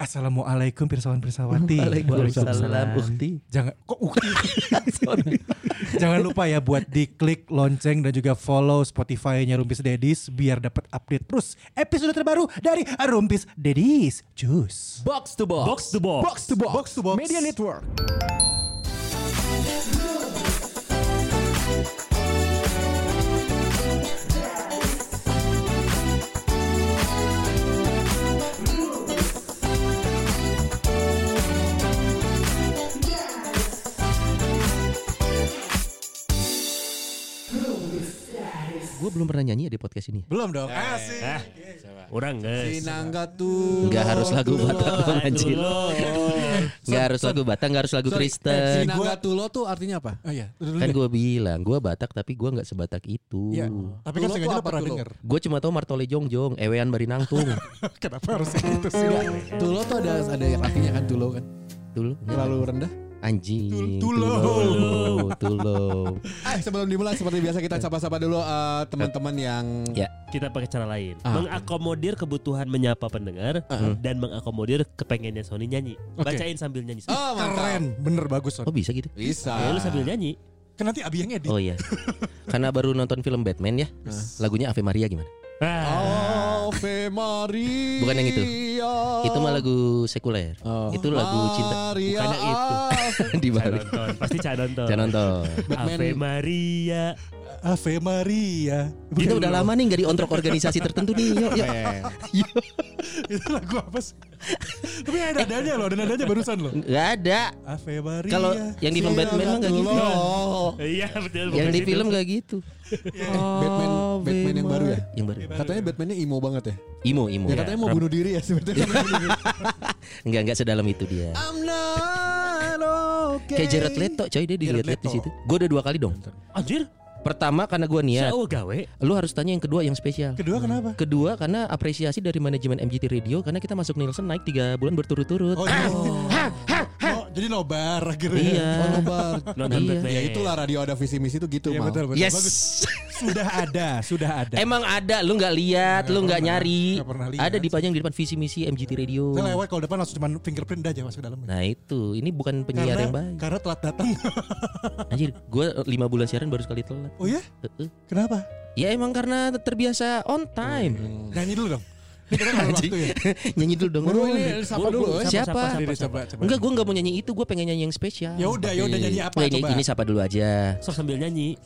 Assalamualaikum pirsawan pirsawati. Waalaikumsalam Ukti. Jangan kok ukti. Jangan lupa ya buat diklik lonceng dan juga follow Spotify-nya Rumpis Dedis biar dapat update terus episode terbaru dari Rumpis Dedis Juice. Box to box. Box to box. Box to box. Box to box. Media Network. Gue belum pernah nyanyi ya di podcast ini. Belum dong. Kasih. Ah, orang guys. Sinangga tuh. Enggak harus lagu Batak dong anjir. Enggak harus lagu Batak, enggak harus lagu Kristen. Sinangga tulo tuh artinya apa? Oh iya, Kan gue bilang, gue Batak tapi gue nggak sebatak itu. Iya. Tapi kan Tulo sengaja tuh lo pernah tulo? denger. Gue cuma tahu Martole Jongjong, Ewean Barinangtung. Kenapa harus gitu sih? Tulo tuh ada ada artinya kan tulo kan. Dulu Terlalu rendah. Anjing. Tulo. Tulo. Tulo. Eh sebelum dimulai seperti biasa kita sapa-sapa dulu eh, teman-teman yang Ya. Kita pakai cara lain. Ah. Mengakomodir kebutuhan menyapa pendengar dan mengakomodir kepengennya Sony nyanyi. Oke. Bacain sambil nyanyi. Oh, mantap. Keren, bener bagus. Son. Oh bisa gitu? Bisa. Ya, lu sambil nyanyi. Kan nanti abi yang edit. Oh iya. Karena baru nonton film Batman ya. Lagunya Ave Maria gimana? Ah. Ave Maria. Bukan yang itu. Itu mah lagu sekuler. Oh. Itu lagu cinta Maria. Bukan yang itu. di Bali. Pasti cah nonton. Jangan nonton. Batman. Ave Maria. Ave Maria. Kita udah lama nih nggak diontrok organisasi tertentu nih. Yuk, yuk. Yuk. Itu lagu apa sih? Tapi ada nadanya loh, ada nadanya barusan loh. Nggak ada. Ave Maria. Kalau yang di film Batman mah nggak gitu. Iya betul. Yang bukan di film nggak gitu. Batman Batman yang baru ya? Yang baru. Katanya Batmannya imo banget ya. Imo, imo. Ya katanya mau bunuh diri ya sebenarnya. Enggak, enggak sedalam itu dia. I'm not okay. Kayak Jared Leto, coy dia dilihat-lihat di Leto. situ. Gue udah dua kali dong. Anjir. Pertama karena gue niat. Saya gawe. Lu harus tanya yang kedua yang spesial. Kedua kenapa? Kedua karena apresiasi dari manajemen MGT Radio karena kita masuk Nielsen naik tiga bulan berturut-turut. Oh iya. Oh, jadi nobar akhirnya. Iya. Oh, nobar. Nonton Iya. Ya itulah radio ada visi misi tuh gitu Iya betul betul. Yes. Bagus. Sudah ada, sudah ada. Emang ada, lu nggak lihat, lu nggak nyari. nggak pernah lihat. Ada dipajang di depan visi misi MGT Radio. Saya lewat kalau depan langsung cuma fingerprint aja masuk ke dalam. Nah itu, ini bukan penyiar karena, yang baik. karena telat datang. Anjir, gue lima bulan siaran baru sekali telat. oh ya? Heeh. Kenapa? Ya emang karena terbiasa on time. Nyanyi dulu dong. Kita kan ada waktu ya. Nyanyi dulu dong. Buru ini Buru, dulu. Siapa? Siapa, siapa. Enggak, gue nggak mau nyanyi itu. Gue pengen nyanyi yang spesial. Ya udah, ya udah nyanyi apa ini, coba? ini sapa dulu aja. Sok sambil nyanyi.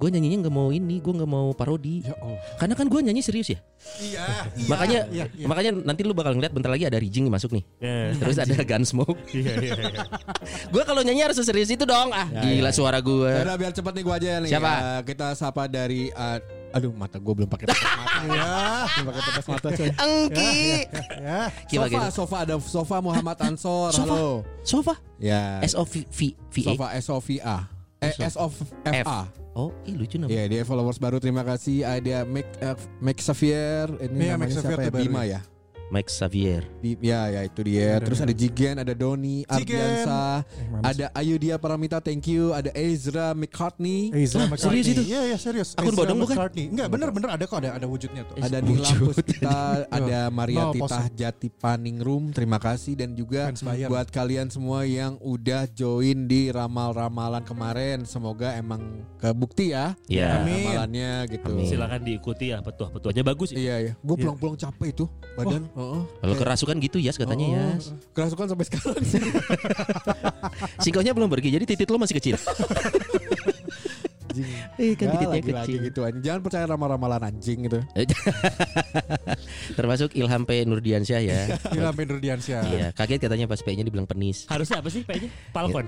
Gue nyanyinya nggak mau ini, gue nggak mau parodi. Ya Allah. Karena kan gue nyanyi serius ya. Iya, iya. makanya, iya, iya. makanya nanti lu bakal ngeliat bentar lagi ada Rijing masuk nih. Ya. Terus ada Gunsmoke. Iya iya iya. gue kalau nyanyi harus serius itu dong. Ah, gila suara gue. Ya udah biar cepat nih gua aja nih. Siapa? Eh, kita sapa dari eh, aduh mata gua belum pakai tetes mata. Ya, Belum pakai tetes mata coy. Engki. ya. Gila, Sofa, gila. Sofa ada Sofa Muhammad Ansor. Sofa? Halo. Sofa. Ya. S O V V V A. Sofa S O V A. Eh S O F A. Oh, ih lucu namanya. Iya dia followers baru. Terima kasih. Ada Make uh, Make Xavier. Ini Iya, namanya Make Xavier siapa ya Bima ya. Ya Mike Xavier. Bi- ya ya itu dia terus ada Jigen ada Doni. Ardiansa Eh, ada Ayudia Paramita thank you ada Ezra McCartney Ezra Hah, McCartney. serius itu? Iya, iya serius. Ezra bodong bukan? McCartney. Enggak, bener-bener ada kok ada ada wujudnya tuh. ada Wujud. Nilam Puspita ada Maria No, Titah. Jati Paningrum terima kasih dan juga Fans bayar. buat kalian semua yang udah join di ramal-ramalan kemarin semoga emang kebukti ya Ya. Amin. ramalannya gitu Amin. Silakan diikuti ya petuah-petuahnya bagus. iya iya gue pulang-pulang capek itu badan Heeh. Kalau kerasukan gitu ya katanya ya. Oh, kerasukan sampai sekarang Singkongnya belum pergi, jadi titik lo masih kecil. Eh kan Ya, titiknya lagi-lagi kecil. gitu anjing. Jangan percaya ramal-ramalan anjing gitu. Termasuk Ilham P Nurdiansyah ya. Gila Pendro Diansyah. Iya, kaget katanya pas P-nya dibilang penis. Harusnya apa sih P-nya? Falcon.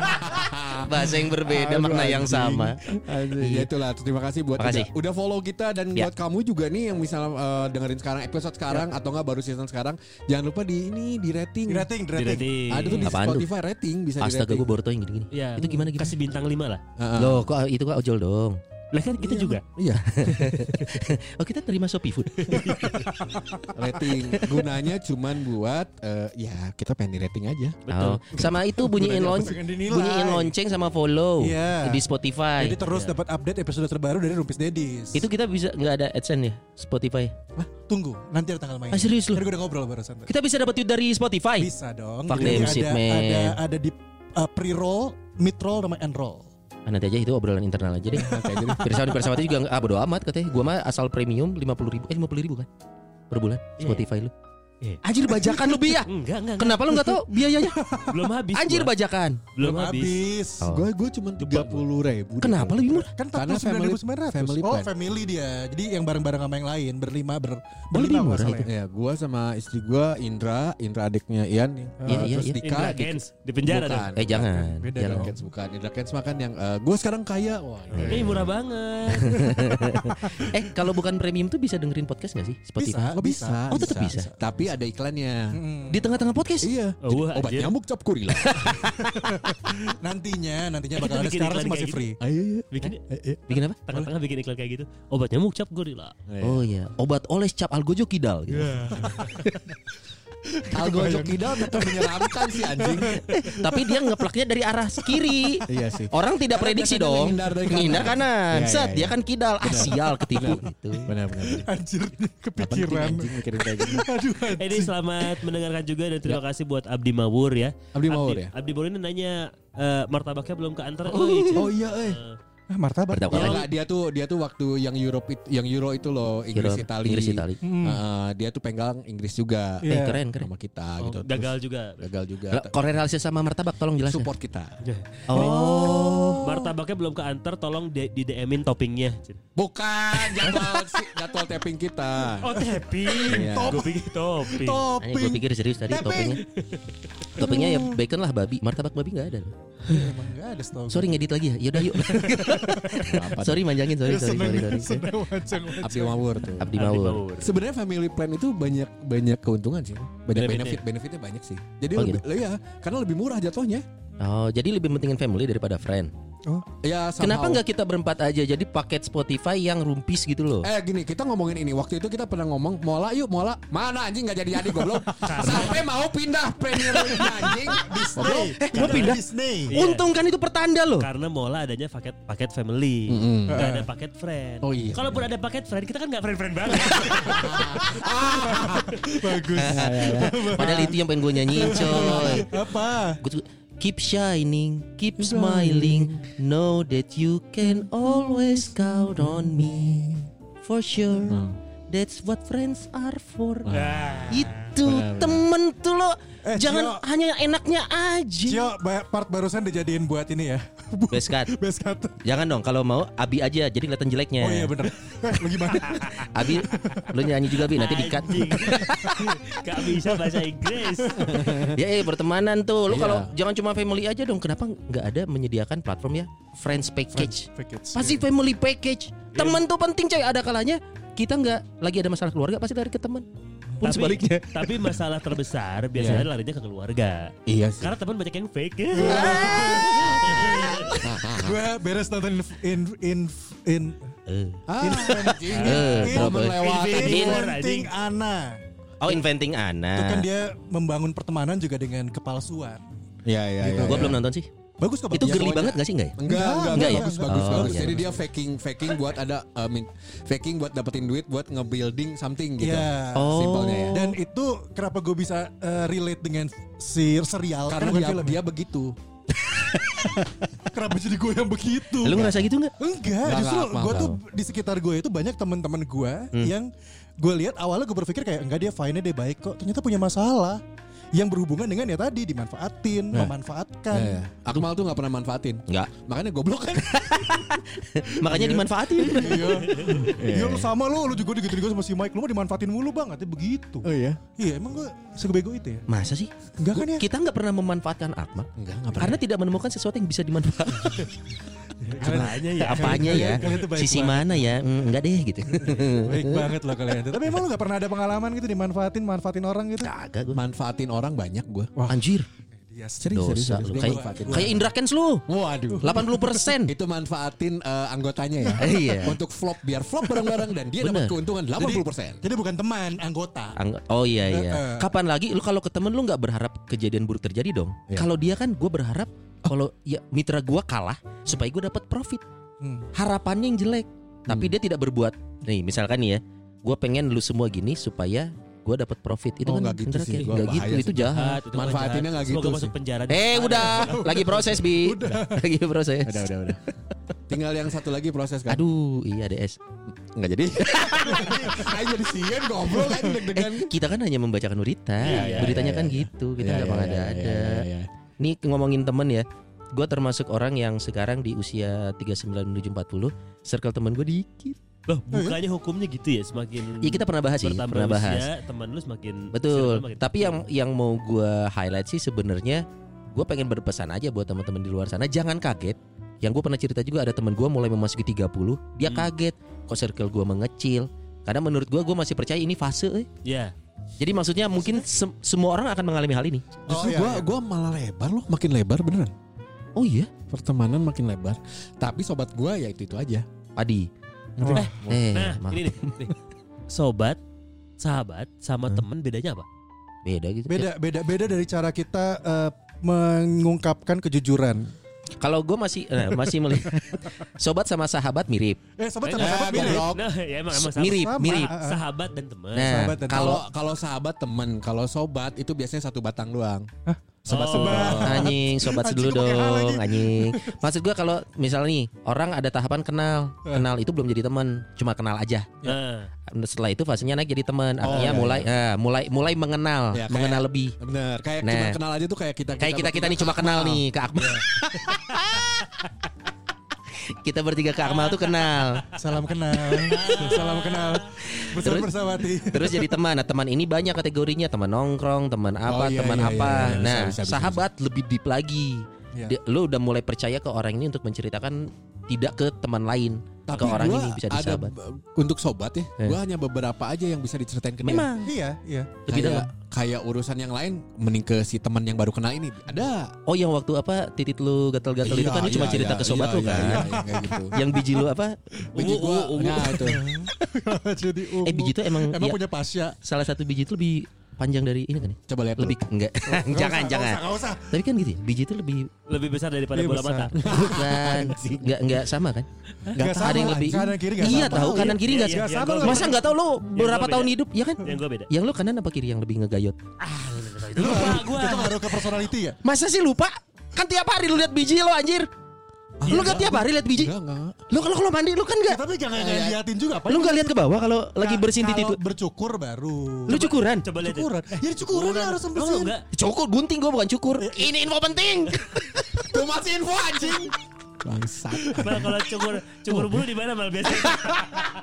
Bahasa yang berbeda, Aduh, makna yang anjing. sama. Anjing. Ya itulah. Terima kasih buat Makasih. Udah, udah follow kita dan Ya. buat kamu juga nih yang misalnya eh, dengerin sekarang episode sekarang atau enggak baru season sekarang, jangan lupa di ini di rating. Di rating, di rating. Di Ada tuh di Apaan tuh? Spotify rating bisa di Astaga, rating. gue baru tau yang gini-gini. Ya, Itu gimana gimana? Kasih bintang 5 lah. Heeh. Loh, kok itu kok ojol dong. Lah kan kita juga. Iya, Oh, kita terima Shopee Food. rating gunanya cuman buat eh, ya kita pengen di rating aja. Betul. Oh, sama itu bunyiin lonceng, bunyiin lonceng sama follow Iya. di Spotify. Jadi terus dapat update episode terbaru dari Rumpis Dedis. itu kita bisa nggak ada AdSense ya Spotify? Tunggu, nanti ada tanggal mainnya. Ah, serius lu? Kan gue udah ngobrol barusan. Kita bisa dapat duit dari Spotify. Bisa dong. Fuck Jadi them ada, ada ada di uh, pre-roll, mid-roll, sama end-roll. Ah, nanti aja itu obrolan internal aja deh. Pirsawan Pirsawati juga ah bodo amat katanya. Gua mah asal premium 50 ribu eh 50 ribu kan per bulan Iya. Spotify lu. Iya. Anjir bajakan lu bi ya. Enggak, enggak, enggak. Kenapa lu nggak tahu biayanya? Belum habis. Anjir gua. bajakan. Belum habis. Oh. Gue gue cuma tiga puluh ribu. Kenapa lebih murah? Kan Karena 49.900. family oh, family dia. Jadi yang bareng-bareng sama yang lain, berlima ber lebih berlima murah masalah itu. ya. Gue sama istri gue Indra, Indra adiknya Ian nih. Iya, Eh, iya, terus iya. Dika, Indra Dika- Kens di penjara. Bukan. Eh jangan. Beda jangan. Indra Kens bukan. Indra Kens makan yang gue sekarang kaya. Wah, Iya. Ini murah banget. Eh kalau bukan premium tuh bisa dengerin podcast gak sih Spotify? Bisa. Oh bisa. Oh, tetap bisa. Tapi ada iklannya. Mm-mm. Di tengah-tengah podcast? Iya. Oh, wah, Obat anjir. nyamuk cap kurila. Nantinya, nantinya Eh, bakal kita ada sekarang masih kayak free. Ayo ya. Bikin Bikin apa? tengah-tengah bikin iklan kayak gitu. Obat nyamuk cap gorila. Oh iya, obat oles cap algojo kidal gitu. Algojo kidal tetap menyeramkan sih anjing. Tapi dia ngeplaknya dari arah kiri. Iya sih. Orang tidak Karena prediksi dong. menghindar kanan. Kanan. Iya, Set, iya, dia iya. kan kidal. Ah, sial ketipu gitu. Benar benar. Anjir, kepikiran. anjing mikirin kayak gitu. Aduh, Eh, Ini selamat mendengarkan juga dan terima kasih buat Abdi Mawur ya. Abdi Mawur ya? Abdi Mawur ini nanya eh, martabaknya belum keantar. Oh, oh iya eh. Ah, martabak. Martabak. Ya enggak dia tuh dia tuh waktu yang Europe itu, yang Euro itu loh Inggris Euro- Itali. Inggris Itali. Hmm. Heeh, dia tuh pegang Inggris juga. Iya. Eh, keren keren. Sama kita Oh, gitu. gagal juga. gagal juga. Korelasi sama martabak tolong jelasin. Support kita. Oh. Martabaknya belum keantar, tolong di, di DM-in toppingnya. Bukan jadwal si- jadwal tapping kita. Oh tapping. Iya. Gue pikir topping. Ini gue pikir serius tadi toppingnya. Toppingnya ya bacon lah babi. Martabak babi nggak ada. loh. Emang enggak ada setahu. Sorry ngedit lagi ya. Yaudah yuk. sorry manjangin sorry sorry sorry. sorry. Abdi Mawur tuh. Abdi Mawur. Sebenarnya family plan itu banyak banyak keuntungan sih. Banyak benefit benefitnya banyak sih. Jadi Oh, lebih ya karena lebih murah jatuhnya. Oh jadi lebih pentingin family daripada friend. Ya Kenapa nggak kita berempat aja jadi paket Spotify yang rumpis gitu loh? Eh gini kita ngomongin ini waktu itu kita pernah ngomong mola yuk mola mana anjing nggak jadi jadi goblok sampai mau pindah Premier League anjing goblok Eh gua pindah. Disney. Iya. Untung kan itu pertanda loh. Karena Mola adanya paket paket family, Mm-mm. nggak ada paket friend. Oh iya. Kalaupun ada paket friend, kita kan nggak friend friend banget. Bagus. Padahal itu yang pengen gue nyanyiin coy. Apa? Gua tuh, Keep shining, keep smiling, know that you can always count on me. For sure, that's what friends are for. Nah, Itu benar. temen tuh lo, Eh, jangan Cio. hanya enaknya aja. Cio, part barusan dijadiin buat ini ya. Best cut. Best cut. Jangan dong kalau mau Abi aja jadi kelihatan jeleknya. Oh iya bener. Lu gimana? Abi, lu nyanyi juga Bi nanti dikat. Gak bisa bahasa Inggris. ya eh bertemanan tuh. Lu Iya. kalau jangan cuma family aja dong. Kenapa nggak ada menyediakan platform ya friends package? Package. Pasti family package. Teman tuh penting coy. Ada kalanya kita nggak lagi ada masalah keluarga pasti lari ke teman. Pun tapi, sebaliknya. tapi masalah terbesar biasanya larinya ke keluarga. Iya sih. Karena teman banyak yang fake. Gue beres nonton in in in Eh. Ah. Eh, Inventing. Ana. Oh inventing Itu kan Ana. dia membangun pertemanan juga dengan kepalsuan. Iya iya iya. Gua iya. belum nonton sih. Bagus kok. Itu girly Pokoknya- banget gak sih enggak ya? Enggak, enggak, enggak ya? bagus, bagus, Oh, bagus. iya, Jadi dia faking, faking buat ada, I mean, faking buat dapetin duit, buat nge-building something gitu. Iya. Oh. Simpelnya ya. Dan itu kenapa gue bisa eh, relate dengan si serial Karena dia, film. ya? dia begitu. Kenapa jadi gue yang begitu? Lu ngerasa gitu nggak? Enggak, Enggak, justru gue tuh di sekitar gue itu banyak teman-teman gue yang gue lihat awalnya gue berpikir kayak enggak dia fine dia baik kok, ternyata punya masalah yang berhubungan dengan ya tadi dimanfaatin, Nah. memanfaatkan. Iya, iya. Akmal tuh gak pernah manfaatin. Enggak. Makanya goblok kan. Makanya dimanfaatin. Iya. Iya lu sama lu, lu juga gitu juga sama si Mike, lu mah dimanfaatin mulu bang, katanya begitu. Oh iya. Iya emang gue sebego itu ya? Masa sih? Enggak kan ya? Kita nggak pernah memanfaatkan Akmal Enggak, enggak pernah. karena tidak menemukan sesuatu yang bisa dimanfaatkan. Apanya ya? Apanya ya? Sisi banget. mana ya? Hmm, enggak deh gitu. Baik banget loh kalian. Tapi emang lu gak pernah ada pengalaman gitu dimanfaatin, manfaatin orang gitu? Kagak gue. Manfaatin orang banyak gue. Anjir, Yes. dosa lu. Dia Kayak kayak Indra Kens lu. Waduh. 80%. Itu manfaatin eh, anggotanya ya. Iya. Untuk flop biar flop bareng-bareng dan dia dapat keuntungan 80%. Jadi bukan teman, anggota. Ang- oh iya iya. Eh, eh. Kapan lagi lu kalau ke temen lu nggak berharap kejadian buruk terjadi dong? Iya. Kalau dia kan gue berharap kalau ya mitra gua kalah supaya gue dapat profit. Hmm. Harapannya yang jelek, tapi dia tidak berbuat. Nih misalkan nih ya, gue pengen lu semua gini supaya gue dapat profit itu Oh, kan nggak gitu sih. Gua nggak gitu itu jahat itu Manfaatinnya nggak gitu masuk penjara. eh udah lagi proses bi lagi proses Udah udah udah. Tinggal yang satu lagi proses kan. aduh iya DS nggak jadi Ayo jadi sian goblok kan deg-degan. eh, kita kan hanya membacakan berita Iya, iya, beritanya iya, kan gitu kita nggak iya, mengada-ada iya, iya, iya. Nih ngomongin temen ya. Gue termasuk orang yang sekarang di usia 39 menuju 40 Circle temen gue dikit. Loh, bukannya hukumnya gitu ya semakin Ya kita pernah bahas sih Pernah bahas. usia, teman lu semakin Betul. semakin Tapi yang yang mau gue highlight sih sebenarnya Gue pengen berpesan aja buat teman-teman di luar sana. Jangan kaget. Yang gue pernah cerita juga ada teman gue mulai memasuki 30 Dia Hmm. kaget. Kok circle gue mengecil? Karena menurut gue gue masih percaya ini fase eh. Ya. Jadi maksudnya mungkin sem- semua orang akan mengalami hal ini Justru Oh, iya, gua iya. gua malah lebar loh, makin lebar beneran. Oh iya Pertemanan makin lebar. Tapi sobat gua ya itu itu aja. Adi Oh. Eh Nah, maaf. ini nih, nih. Sobat, sahabat sama teman bedanya apa? beda gitu Beda beda beda dari cara kita eh, mengungkapkan kejujuran. Kalau gue masih eh, masih melihat sobat sama sahabat mirip. Eh, sobat Eh, sama sahabat mirip. goblok. Nah, ya emang emang sama. Mirip, Sama. mirip. Ah, ah. Sahabat dan teman. Nah, Sahabat dan kalau Kalau kalau sahabat temen, kalau sobat itu biasanya satu batang doang. Sobat Oh. sebat. anjing, sobat hal dong, anjing. Maksud gue kalau misalnya nih orang ada tahapan kenal, kenal itu belum jadi teman, cuma kenal aja. Nah, Setelah itu fasenya naik jadi teman, Oh, artinya iya, mulai eh, mulai mulai mengenal, Ya, kayak- mengenal lebih. Bener, kayak Nah. cuma kenal aja tuh kayak kita Kayak kita kita nih cuma kenal nih ke Akmal. kita bertiga ke Akmal tuh kenal. Salam kenal. Salam kenal. Bersama Terus- bersawati. Terus jadi teman. Nah, teman ini banyak kategorinya, teman nongkrong, teman apa, iya, teman iya, apa. iya, iya. Bisa, Nah, bisa, bisa, sahabat lebih deep lagi. Dia- lu udah mulai percaya ke orang ini untuk menceritakan tidak ke teman lain, Tapi ke orang ini bisa ada disahabat. b- untuk sobat ya, Eh. gua hanya beberapa aja yang bisa diceritain ke dia. Iya, iya. lebih kayak, kayak urusan yang lain mending ke si teman yang baru kenal ini ada Oh, yang waktu apa titit lu gatal-gatal itu Iya, kan lu cuma iya, cerita iya, ke sobat iya, lu iya, kan. iya, iya, gitu Yang biji lu apa? biji gua nah itu Jadi ungu. Eh biji itu emang, Emang ya, punya pasya. salah satu biji itu lebih panjang dari ini kan ya? coba lihat Lebih enggak. jangan, jangan. Enggak usah. Tapi kan gitu ya, biji itu lebih lebih besar daripada Iya, bola besar. mata. bukan enggak enggak sama kan? Enggak Ada sama. yang lebih Kanan kiri enggak Iya sama. tahu kanan kiri enggak Iya, sih? iya, sama gua beda. Masa enggak tahu lu berapa gua tahun beda. hidup ya kan? Yang gue beda. Yang lu kanan apa kiri yang lebih ngegayot? Ah, lu nggak tahu itu. Itu Lupa gua. Itu ngaruh ke personality ya? Masa sih lupa? Kan tiap hari lu lihat biji lo anjir. Lu kan tiap hari lihat biji. enggak enggak Lu kalau kalau mandi lu kan Ya, enggak tapi jangan jangan liatin juga. Apa lu enggak lihat ke bawah kalau lagi Ka- bersihin titik itu. bercukur baru. Lu cukuran. Coba lihat. cukuran. Ya cukuran lah harus lu bersihin. enggak? Cukur gunting gua bukan cukur. Ini info penting. tuh masih info anjing bangsat Mal kalau cukur cukur bulu di mana mal biasanya?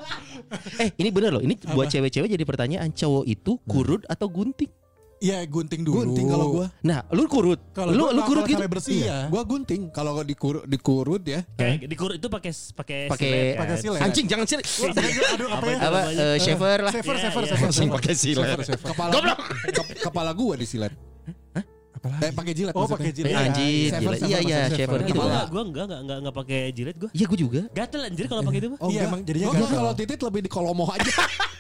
eh, ini bener loh. Ini buat cewek-cewek jadi pertanyaan, cowok itu kurut atau gunting? Iya gunting dulu. gunting kalau gua Nah, lu kurut. Kalau lu gua lu kurut gitu. bersih ya. gua gunting kalau dikurut dikurut ya Kayak dikur itu pakai pakai Pakai- silet? Pakai silet. Anjing jangan sih. Aduh apa ya? Apa eh, shaver lah. Saver, Iya, iya. saver. Anjing pakai silet. Kepala ke- kepala gua disilet eh pakai jilat Oh pakai jilet. Eh, jilet. saver, Iya, iya, shaver saver. gitu. Gua lah. gua enggak enggak enggak enggak pakai jilet gua. Iya, gua juga. Gatel anjir kalau pakai itu mah. Oh, Iya, emang jadinya gua gatal. kalau titit lebih di kolomoh aja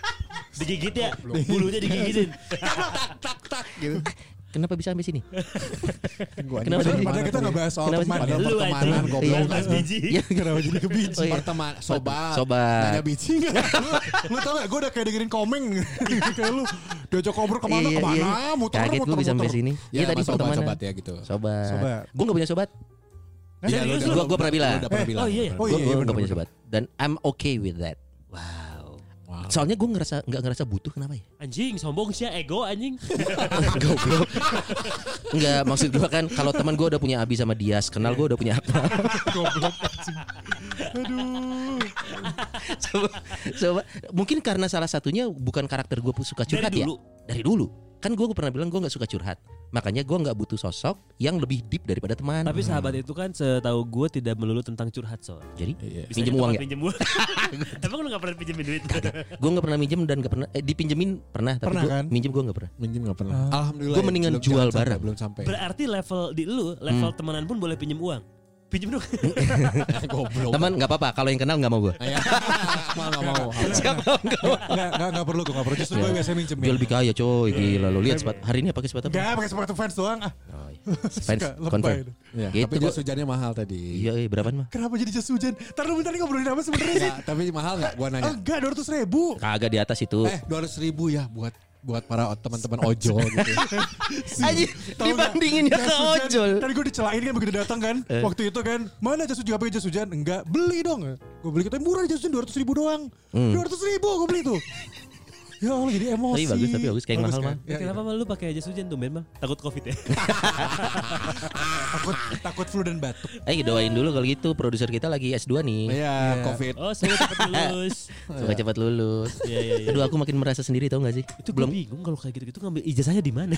Digigit ya. Bulunya digigitin. tak tak gitu Kenapa bisa sampai sini? Gua Kenapa sih? Padahal kita nggak bahas soal teman. Padahal Lu pertemanan goblok. Iya. Biji. Iya. Kenapa jadi ke biji? Oh, iya. Perteman sobat Sobat. Nanya biji nggak? Lu tau gak gue udah kayak dengerin komeng Kayak lu Diajak ngobrol ke mana Iya, ke mana iya. Muter Kaget muter gua bisa sampai sini. Ya, Iya tadi sama sobat, pertemanan. sobat ya gitu Sobat. Sobat. Gue gak punya sobat. Iya, gua pernah bilang. oh iya. Oh gue iya, iya, gak bener, punya sobat. Dan I'm okay with that. Wow. Wow. Soalnya gue ngerasa nggak ngerasa butuh kenapa ya? Anjing sombong sih ya, ego anjing. Goblok. Enggak, maksud gue kan kalau teman gue udah punya Abi sama Dias, kenal gue udah punya Akmal. Aduh Coba, coba. Mungkin karena salah satunya bukan karakter gue suka curhat Dari ya. Dari dulu. Kan gue pernah bilang gue nggak suka curhat. Makanya gue nggak butuh sosok yang lebih deep daripada teman. Tapi sahabat itu kan setahu gue tidak melulu tentang curhat so. Jadi Iya. Pinjem aja uang ya? Pinjem uang. Emang lu gak pernah pinjemin duit? Gue nggak pernah minjem dan nggak pernah eh, dipinjemin pernah. Tapi Pernah gua, kan? minjem gue nggak pernah. Minjem gak pernah Alhamdulillah Gua ya, mendingan belum- jual barang. Belum sampai Berarti level di lu, level temenan pun boleh pinjem uang. Pinjem dong. Goblok Teman nggak apa-apa. Kalau yang kenal nggak mau gue. Ayah, Mal gak mau Enggak enggak enggak perlu gue enggak perlu Justru gue biasanya minjemin Dia lebih kaya coy. Gila lo lihat sepatu hari ini pakai sepatu apa? Enggak pakai sepatu fans doang ah. Oh, iya. Fans confirm. Ya, Gitu, tapi gua- jas hujannya mahal tadi. Iya, iya berapaan mah? Kenapa jadi jas hujan? Ntar lu bentar ini ngobrolin apa sebenarnya sih? Ya, tapi mahal nggak? Gua nanya. Enggak, 200 ribu. Kagak di atas itu. Eh, dua ribu ya buat buat para teman-teman ojol gitu. Nggak? dibandingin ya Jas ke ojol. Tadi gue dicelain kan begitu datang kan. Eh. Waktu itu kan, mana jas hujan? Apa jas hujan? Enggak, beli dong. Gue beli kita murah jas hujan 200 ribu doang. Hmm. 200 ribu gue beli tuh. Ya Allah jadi emosi. Tapi bagus, tapi bagus. Kayak mahal, kan? mah. Ya, Kenapa mah lu pakai jas hujan tuh mah? Takut covid ya? takut takut flu dan batuk. Eh doain dulu kalau gitu produser kita lagi S2 nih. Iya, Covid. Oh, saya cepat lulus. Semoga cepat lulus. Iya iya iya. Aduh aku makin merasa sendiri tau gak sih? Itu belum bingung kalau kayak gitu-gitu ngambil ijazahnya di mana?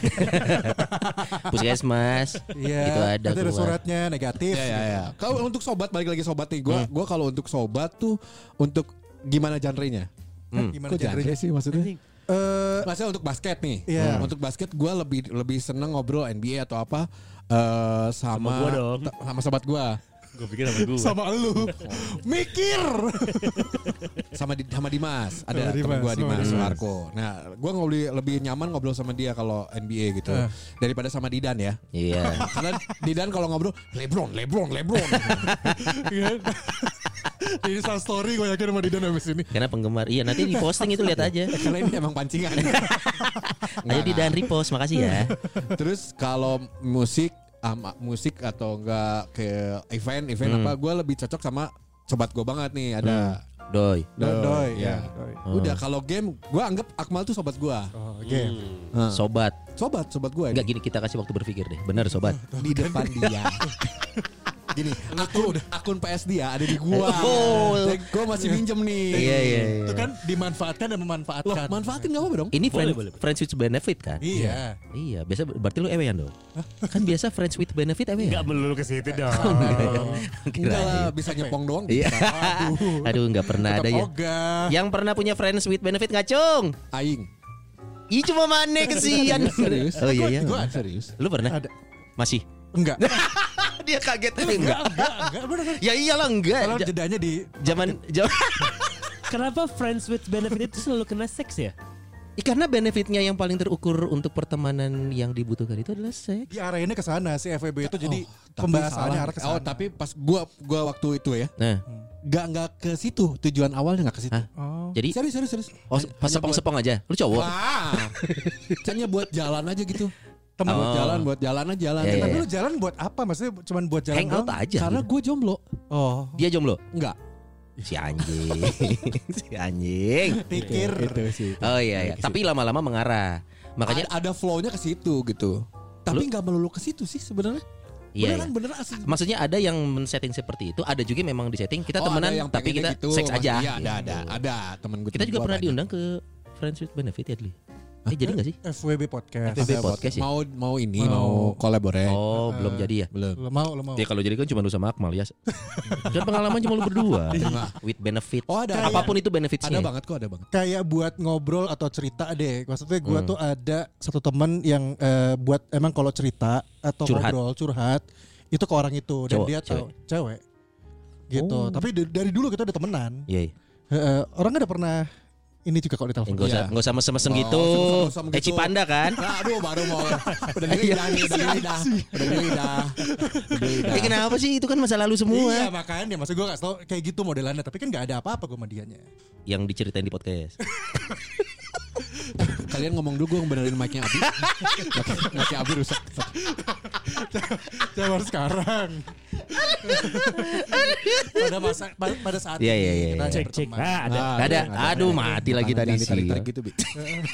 Puskesmas. Iya. Itu ada Nanti ada suratnya negatif. Ya ya ya. Kalau untuk sobat balik lagi sobat nih, gua gua kalau untuk sobat tuh untuk gimana genre-nya? Hmm. Gimana Kok genre sih maksudnya? Eh, Maksudnya untuk basket nih. Iya. Untuk basket gua lebih lebih seneng ngobrol NBA atau apa eh sama Sama gua dong. t- sama sobat gua. Gue pikir sama gue. sama lu. Mikir. sama di, sama Dimas ada Sama temen Dimas, gue Dimas Dimas. Soeharko nah gue ngobrol lebih nyaman ngobrol sama dia kalau NBA gitu Eh. daripada sama Didan ya Iya. karena Didan kalau ngobrol Lebron Lebron Lebron Ini Insta story gue yakin sama Didan habis ini. Karena penggemar. Iya nanti di posting itu lihat aja. karena ini emang pancingan Ayo di dan repost makasih ya. terus kalau musik ama musik atau enggak ke event event Hmm. apa gue lebih cocok sama sobat gue banget nih ada Doi. Do- Doi, ya. ya, Doi. Udah kalau game gue anggap Akmal tuh sobat gue. Oh, game. Sobat. Sobat, sobat gue. Enggak gini kita kasih waktu berpikir deh. Bener sobat. di depan dia. Gini, akun akun PS dia ada di gua. Oh. gua masih minjem nih. Iya iya iya. Itu kan dimanfaatkan dan Loh, memanfaatkan. manfaatin gak apa-apa dong? Ini friend, boleh. friends with benefit kan? Iya. Iya, biasa berarti lu ewean dong. Kan biasa friends with benefit ewean. Enggak melulu ke situ dong. Enggak lah, bisa nyepong doang. Iya. Aduh, nggak pernah ada ya. Yang pernah punya friends with benefit nggak, Cung? Aing. Ih cuma mana kesian. Serius? Oh iya iya. Gua serius. Lu pernah? Ada. Masih. Enggak. Dia kaget enggak. Enggak, enggak. Bener, bener. Ya iyalah enggak. Kalau jedanya di Zaman zaman Kenapa friends with benefit itu selalu kena seks ya? Karena benefitnya yang paling terukur untuk pertemanan yang dibutuhkan itu adalah seks. diarahinnya ke sana si FWB itu jadi Tapi pembahasannya arah ke sana. Oh, tapi pas gua gua waktu itu ya, Nah, enggak enggak ke situ. Tujuan awalnya enggak ke situ. Oh. jadi Serius, serius, serius. oh pas sepong-sepong aja. Lu cowok. Wah. Hanya buat jalan aja gitu. Temen buat Oh. jalan, buat jalan aja jalan. Iya, Tapi iya. lu jalan buat apa? Maksudnya cuman buat jalan Hangout doang? aja. Karena gue jomblo. Oh. Dia jomblo. Enggak. Si anjing. si anjing. Pikir. Itu sih. Oh iya iya. Tapi lama-lama mengarah. Makanya ada, ada flow-nya ke situ gitu. Tapi nggak melulu ke situ sih sebenarnya. iya. beneran iya. beneran asli. Maksudnya ada yang men-setting seperti itu, ada juga memang di setting kita Oh, temenan yang tapi kita gitu, seks aja. Iya, ada Gitu. ada ada temen gue. Kita juga pernah diundang ke Friends with Benefit ya, Dli? Eh jadi gak sih? FWB podcast. FWB podcast ya? Mau mau ini mau collaborate. Oh, belum jadi ya? Belum. Lo mau, lo mau. Ya kalau jadi kan cuma lu sama Akmal ya. Kan pengalaman cuma lu berdua. With benefit. Oh, ada. Apa pun itu Ada benefitsnya. banget kok, ada banget. Kayak buat ngobrol atau cerita deh. Maksudnya gue Hmm. tuh ada satu temen yang eh, buat emang kalau cerita atau Curhat. ngobrol curhat itu ke orang itu dan Cowok, dia tahu cewek. Gitu. Oh. Tapi dari, dulu kita udah temenan. Iya. iya. Orang ada pernah ini juga kok di Yang telepon. Enggak usah Iya. enggak usah mesem-mesem Oh, gitu. Eh. Cipanda kan? Aduh baru mau udah di lidah nih, udah di lidah. Udah di lidah. Udah di lidah. Eh kenapa sih? Itu kan masa lalu Iya semua. makanya maksud gue gak tau kayak gitu modelannya Tapi kan gak ada apa-apa dianya Yang diceritain di podcast. Kalian ngomong dulu gue benerin mic-nya Abi. Mic-nya Abi rusak. Baru sekarang Pada masa pa- pada saat ini iya, kita iya. hanya Cek cek. Nah, ada. Ah, Ada. jangan, Aduh, mati lagi tadi sih. tarik gitu, Bi.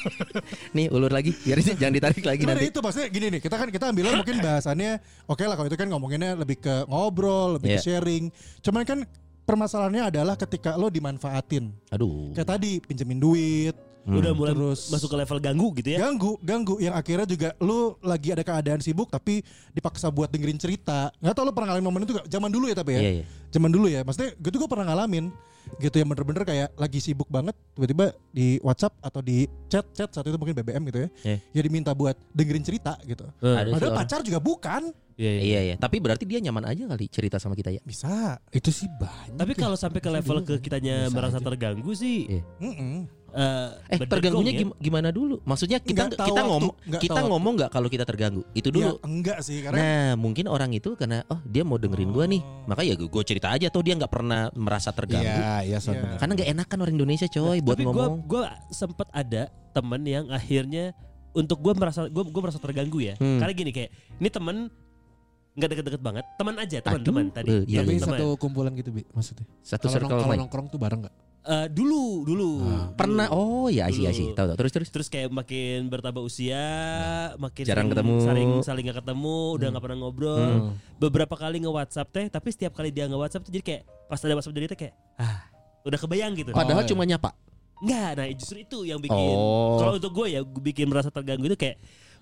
Nih ulur lagi. Biar jangan ditarik lagi Cuman nanti. itu maksudnya gini nih, kita kan kita ambilnya mungkin bahasannya oke lah kalau itu kan ngomonginnya lebih ke ngobrol, lebih ke Iya. sharing. Cuman kan permasalahannya adalah ketika lo dimanfaatin. Aduh. Kayak tadi pinjemin duit, Udah mulai Terus- masuk ke level ganggu gitu ya. ganggu, ganggu yang akhirnya juga lu lagi ada keadaan sibuk tapi dipaksa buat dengerin cerita. Nggak tau lu pernah ngalamin momen itu gak? Zaman dulu ya tapi ya. Iya, iya. Zaman dulu ya. Maksudnya gitu gue pernah ngalamin gitu yang bener-bener kayak lagi sibuk banget tiba-tiba di WhatsApp atau di chat chat saat itu mungkin BBM gitu ya. Iya. Ya diminta buat dengerin cerita gitu. Ada sih Padahal orang. pacar juga bukan. Iya, iya. Iya, iya. Tapi berarti dia nyaman aja kali cerita sama kita ya. Bisa. Itu sih banyak. Tapi kalau sampai ke level ke kitanya merasa terganggu sih Iya. Mm-mm. Eh, Eh berdegong terganggunya ya. gim- gimana dulu? Maksudnya kita Nggak kita waktu, ngomong nggak kita ngomong nggak kalau kita terganggu? Itu Ya, dulu. enggak sih karena Nah mungkin orang itu karena oh dia mau dengerin gua nih, Oh. maka ya gue cerita aja tuh dia nggak pernah merasa terganggu. Iya, iya, Iya. benar. Karena nggak enakan orang Indonesia coy buat Tapi ngomong. gue sempet ada temen yang akhirnya untuk gue merasa gue gue merasa terganggu ya. Hmm. Karena gini kayak ini temen nggak deket-deket banget, teman aja teman-teman tadi. eh, iya, Tapi iya. Satu kumpulan gitu, Bi, maksudnya. Satu Kalau circle nong- kalau nongkrong tuh bareng nggak? Eh, dulu dulu Ah. Pernah Dulu. oh ya sih sih tahu tahu terus terus. Terus kayak makin bertambah usia, makin Jarang sering- ketemu. saling saling nggak ketemu, udah nggak pernah ngobrol. Hmm. Beberapa kali nge WhatsApp teh, tapi setiap kali dia nge WhatsApp tuh jadi kayak pas ada WhatsApp dari dia kayak ah udah kebayang gitu. Padahal iya. cuma nyapa. Enggak, nah justru itu yang bikin Oh. kalau untuk gue ya bikin merasa terganggu itu kayak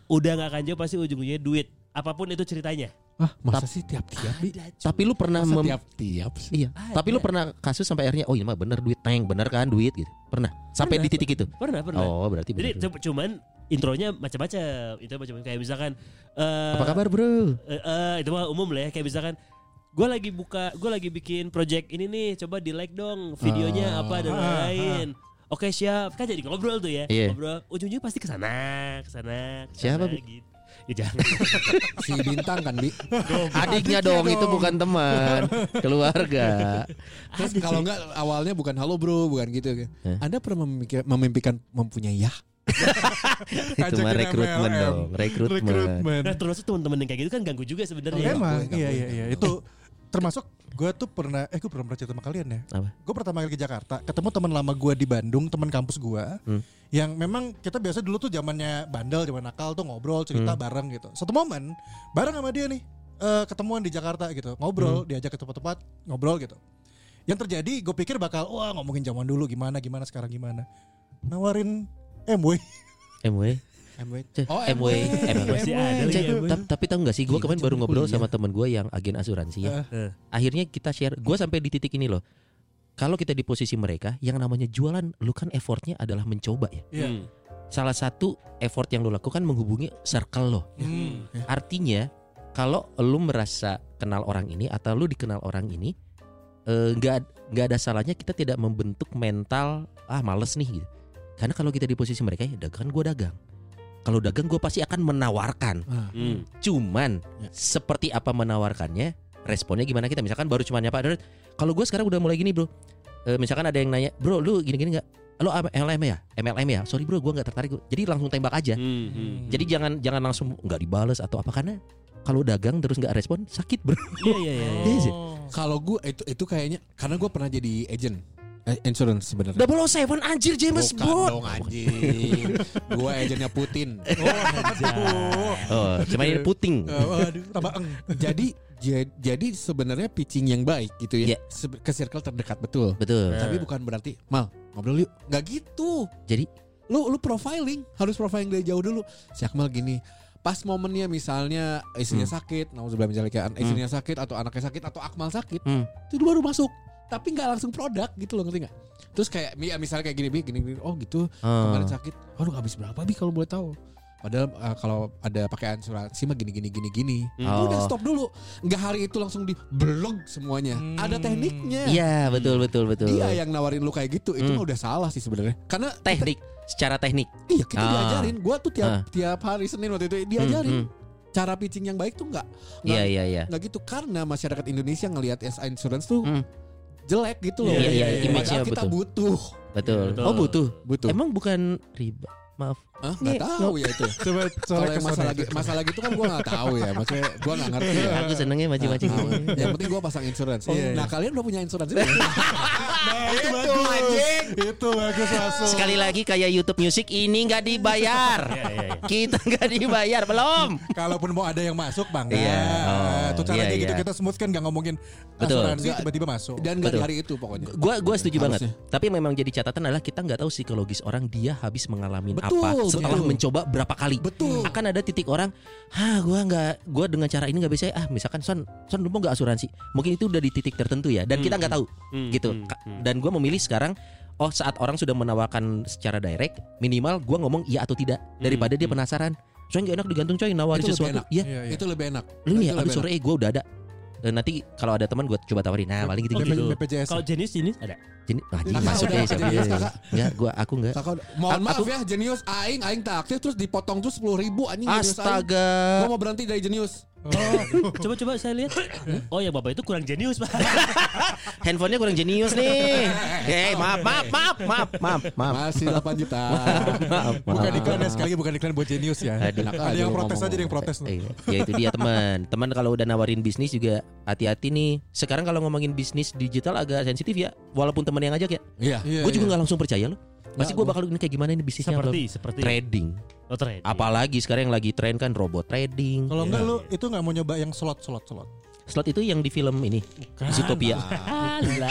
udah nggak akan jauh pasti ujung-ujungnya duit apa pun itu ceritanya. Ah, masa sih tiap-tiap. Tapi lu pernah Masa mem- tiap-tiap sih? Iya. Ada. Tapi lu pernah kasus sampai akhirnya oh ini mah bener duit teng bener kan duit gitu. Pernah. Sampai Pernah, di titik itu. pernah pernah. Oh berarti Jadi bener. cu- cuman intronya macam-macam. Itu macam kayak misalkan eh Apa kabar bro? eh, eh, itu mah umum lah ya kayak misalkan gue lagi buka gue lagi bikin project ini nih coba di like dong videonya Ah. apa dan Ah, lain-lain oke siap kan jadi ngobrol tuh ya Iya. ngobrol ujung-ujungnya pasti ke sana ke sana ke sana Siapa, gitu ya jangan Si bintang kan, Bi. Adiknya dong itu bukan teman, keluarga. Terus kalau enggak awalnya bukan halo bro, bukan gitu. Hah? Anda pernah memikir, memimpikan mempunyai ya? itu mah rekrutmen MLM. dong, rekrutmen. rekrutmen. nah terus teman-teman yang kayak gitu kan ganggu juga sebenarnya Iya. Emang, iya iya iya. Itu termasuk gue tuh pernah, eh gue pernah cerita sama kalian ya. Apa? Gue pertama kali ke Jakarta, ketemu teman lama gue di Bandung, teman kampus gue, Hmm. yang memang kita biasa dulu tuh zamannya bandel, zaman nakal tuh ngobrol, cerita Hmm. bareng gitu. Satu momen, bareng sama dia nih, eh, ketemuan di Jakarta gitu, ngobrol, Hmm. diajak ke tempat-tempat, ngobrol gitu. Yang terjadi, gue pikir bakal, wah ngomongin zaman dulu gimana, gimana sekarang gimana. Nawarin MW. MW. Oh, MW. MW. Masih ada lagi tapi tahu nggak sih gue Gila, kemarin baru ngobrol sama teman gue yang agen asuransi ya. Eh. Akhirnya kita share, gue sampai di titik ini loh. Kalau kita di posisi mereka, yang namanya jualan, lu kan effortnya adalah mencoba ya. Iya. Hmm. Salah satu effort yang lu lakukan menghubungi circle lo. Hmm. Artinya kalau lu merasa kenal orang ini atau lu dikenal orang ini eh, nggak nggak ada salahnya kita tidak membentuk mental ah males nih gitu. Karena kalau kita di posisi mereka ya dagang gue dagang. Kalau dagang gue pasti akan menawarkan. Ah. Hmm. Cuman Ya. seperti apa menawarkannya, responnya gimana kita? Misalkan baru cuma nyapa, "Dad, kalau gue sekarang udah mulai gini bro. Eh, misalkan ada yang nanya, bro lu gini-gini nggak? Lo MLM ya? MLM ya? Sorry bro, gue nggak tertarik. gua." Jadi langsung tembak aja. Hmm, hmm. Jadi jangan jangan langsung nggak dibales atau apa karena kalau dagang terus nggak respon sakit bro. Iya iya iya. Iya sih. Kalau gue itu itu kayaknya karena gue pernah jadi agent eh, insurance sebenarnya. Double O Seven anjir James Bukan Bond. dong anjing. gue agentnya Putin. Oh, cuma ini puting. Eh, Waduh, tambah eng. jadi ja- jadi sebenarnya pitching yang baik gitu ya. Iya. Se- Ke circle terdekat betul. Betul. Tapi bukan berarti mal ngobrol yuk. Nggak gitu. Jadi Lu lu profiling, harus profiling dari jauh dulu. Si Akmal gini. Pas momennya misalnya istrinya sakit, nah sebelah misalnya kayak istrinya sakit atau anaknya sakit atau Akmal sakit, Hmm. itu baru masuk. Tapi nggak langsung produk gitu loh ngerti nggak? Terus kayak ya misalnya kayak gini bi, gini, gini, oh gitu Oh. kemarin sakit, aduh habis berapa bi kalau boleh tahu? Padahal uh, kalau ada pakai asuransi mah gini gini gini gini. Oh. Udah stop dulu. Nggak hari itu langsung di blog semuanya. Hmm. Ada tekniknya. Iya betul betul betul. Dia yang nawarin lu kayak gitu, itu Hmm. mah udah salah sih sebenarnya. Karena teknik secara teknik. iya kita Ah. diajarin. Gua tuh tiap Ah. tiap hari Senin waktu itu Hmm, diajarin hmm. cara pitching yang baik tuh nggak Iya nggak iya iya. nggak gitu karena masyarakat Indonesia ngelihat SA Insurance tuh Hmm. Jelek gitu loh. Iya, iya, iya, image-nya kita betul. butuh. Betul. Betul. Oh butuh. Butuh. Emang bukan riba. Maaf. Hah? Nggak Nih, tahu ya itu. Coba Kalau yang masalah gitu, masalah gitu kan gue nggak tahu ya. Maksudnya gue nggak ngerti ya. Aku senengnya macam-macam. Nah, tahu. yang penting gue pasang insurance. Iya, iya. Nah kalian udah punya insurance? Nah, itu bagus. Itu bagus masuk. Sekali lagi kayak YouTube Music ini nggak dibayar. Iya iya iya. Kita nggak dibayar belum. Kalaupun mau ada yang masuk bang, Iya. Oh, itu caranya iya, gitu iya. kita smooth kan nggak ngomongin Betul. asuransi tiba-tiba masuk. Dan Betul. hari itu pokoknya. Gua gua setuju Harusnya. banget. Tapi memang jadi catatan adalah kita nggak tahu psikologis orang dia habis mengalami Betul, apa setelah betul. mencoba berapa kali. Betul. Akan ada titik orang, "Hah, gua nggak gua dengan cara ini nggak bisa ah, misalkan Son, Son lu mau nggak asuransi?" Mungkin itu udah di titik tertentu ya dan Hmm, kita nggak tahu Hmm, gitu. hmm, hmm. Dan gua memilih sekarang oh saat orang sudah menawarkan secara direct, minimal gua ngomong iya atau tidak daripada dia hmm. penasaran. Coy nggak enak digantung coy nawarin Itu sesuatu. enak. Iya, Iya, iya. Itu lebih enak. lu nih Itu abis lebih sore eh gua udah ada. nanti kalau ada teman gue coba tawarin. Nah, paling gitu Oh, gitu. gitu. BPJS. Kalau jenis jenis ada. Jadi anjing Kakak masuk ya siapa jenius, ya. Enggak, gua aku enggak. Kakak, mohon Aku- maaf ya jenius aing aing taksir terus dipotong tuh sepuluh ribu anjing jenius aing. Astaga. Gua mau berhenti dari jenius. Coba coba saya lihat. Oh ya bapak itu kurang jenius pak. Handphonenya kurang jenius nih. Eh, maaf, maaf, maaf, maaf, maaf, maaf. Masih 8 juta. Maaf, Bukan maaf. iklan ya sekali lagi bukan iklan buat Genius ya. Aduh. Ada yang protes aja ada yang protes. Eh, ya itu dia teman. Teman kalau udah nawarin bisnis juga hati-hati nih. Sekarang kalau ngomongin bisnis digital agak sensitif ya. Walaupun teman yang ngajak ya. Iya. Iya, gue juga iya. nggak langsung percaya loh. Pasti gue bakal ini kayak gimana ini bisnisnya seperti seperti trading. Oh, trading. Apalagi sekarang yang lagi tren kan robot trading. Kalau Iya. enggak lu itu enggak mau nyoba yang slot slot slot. Slot itu yang di film ini. Zootopia. Ah, gila.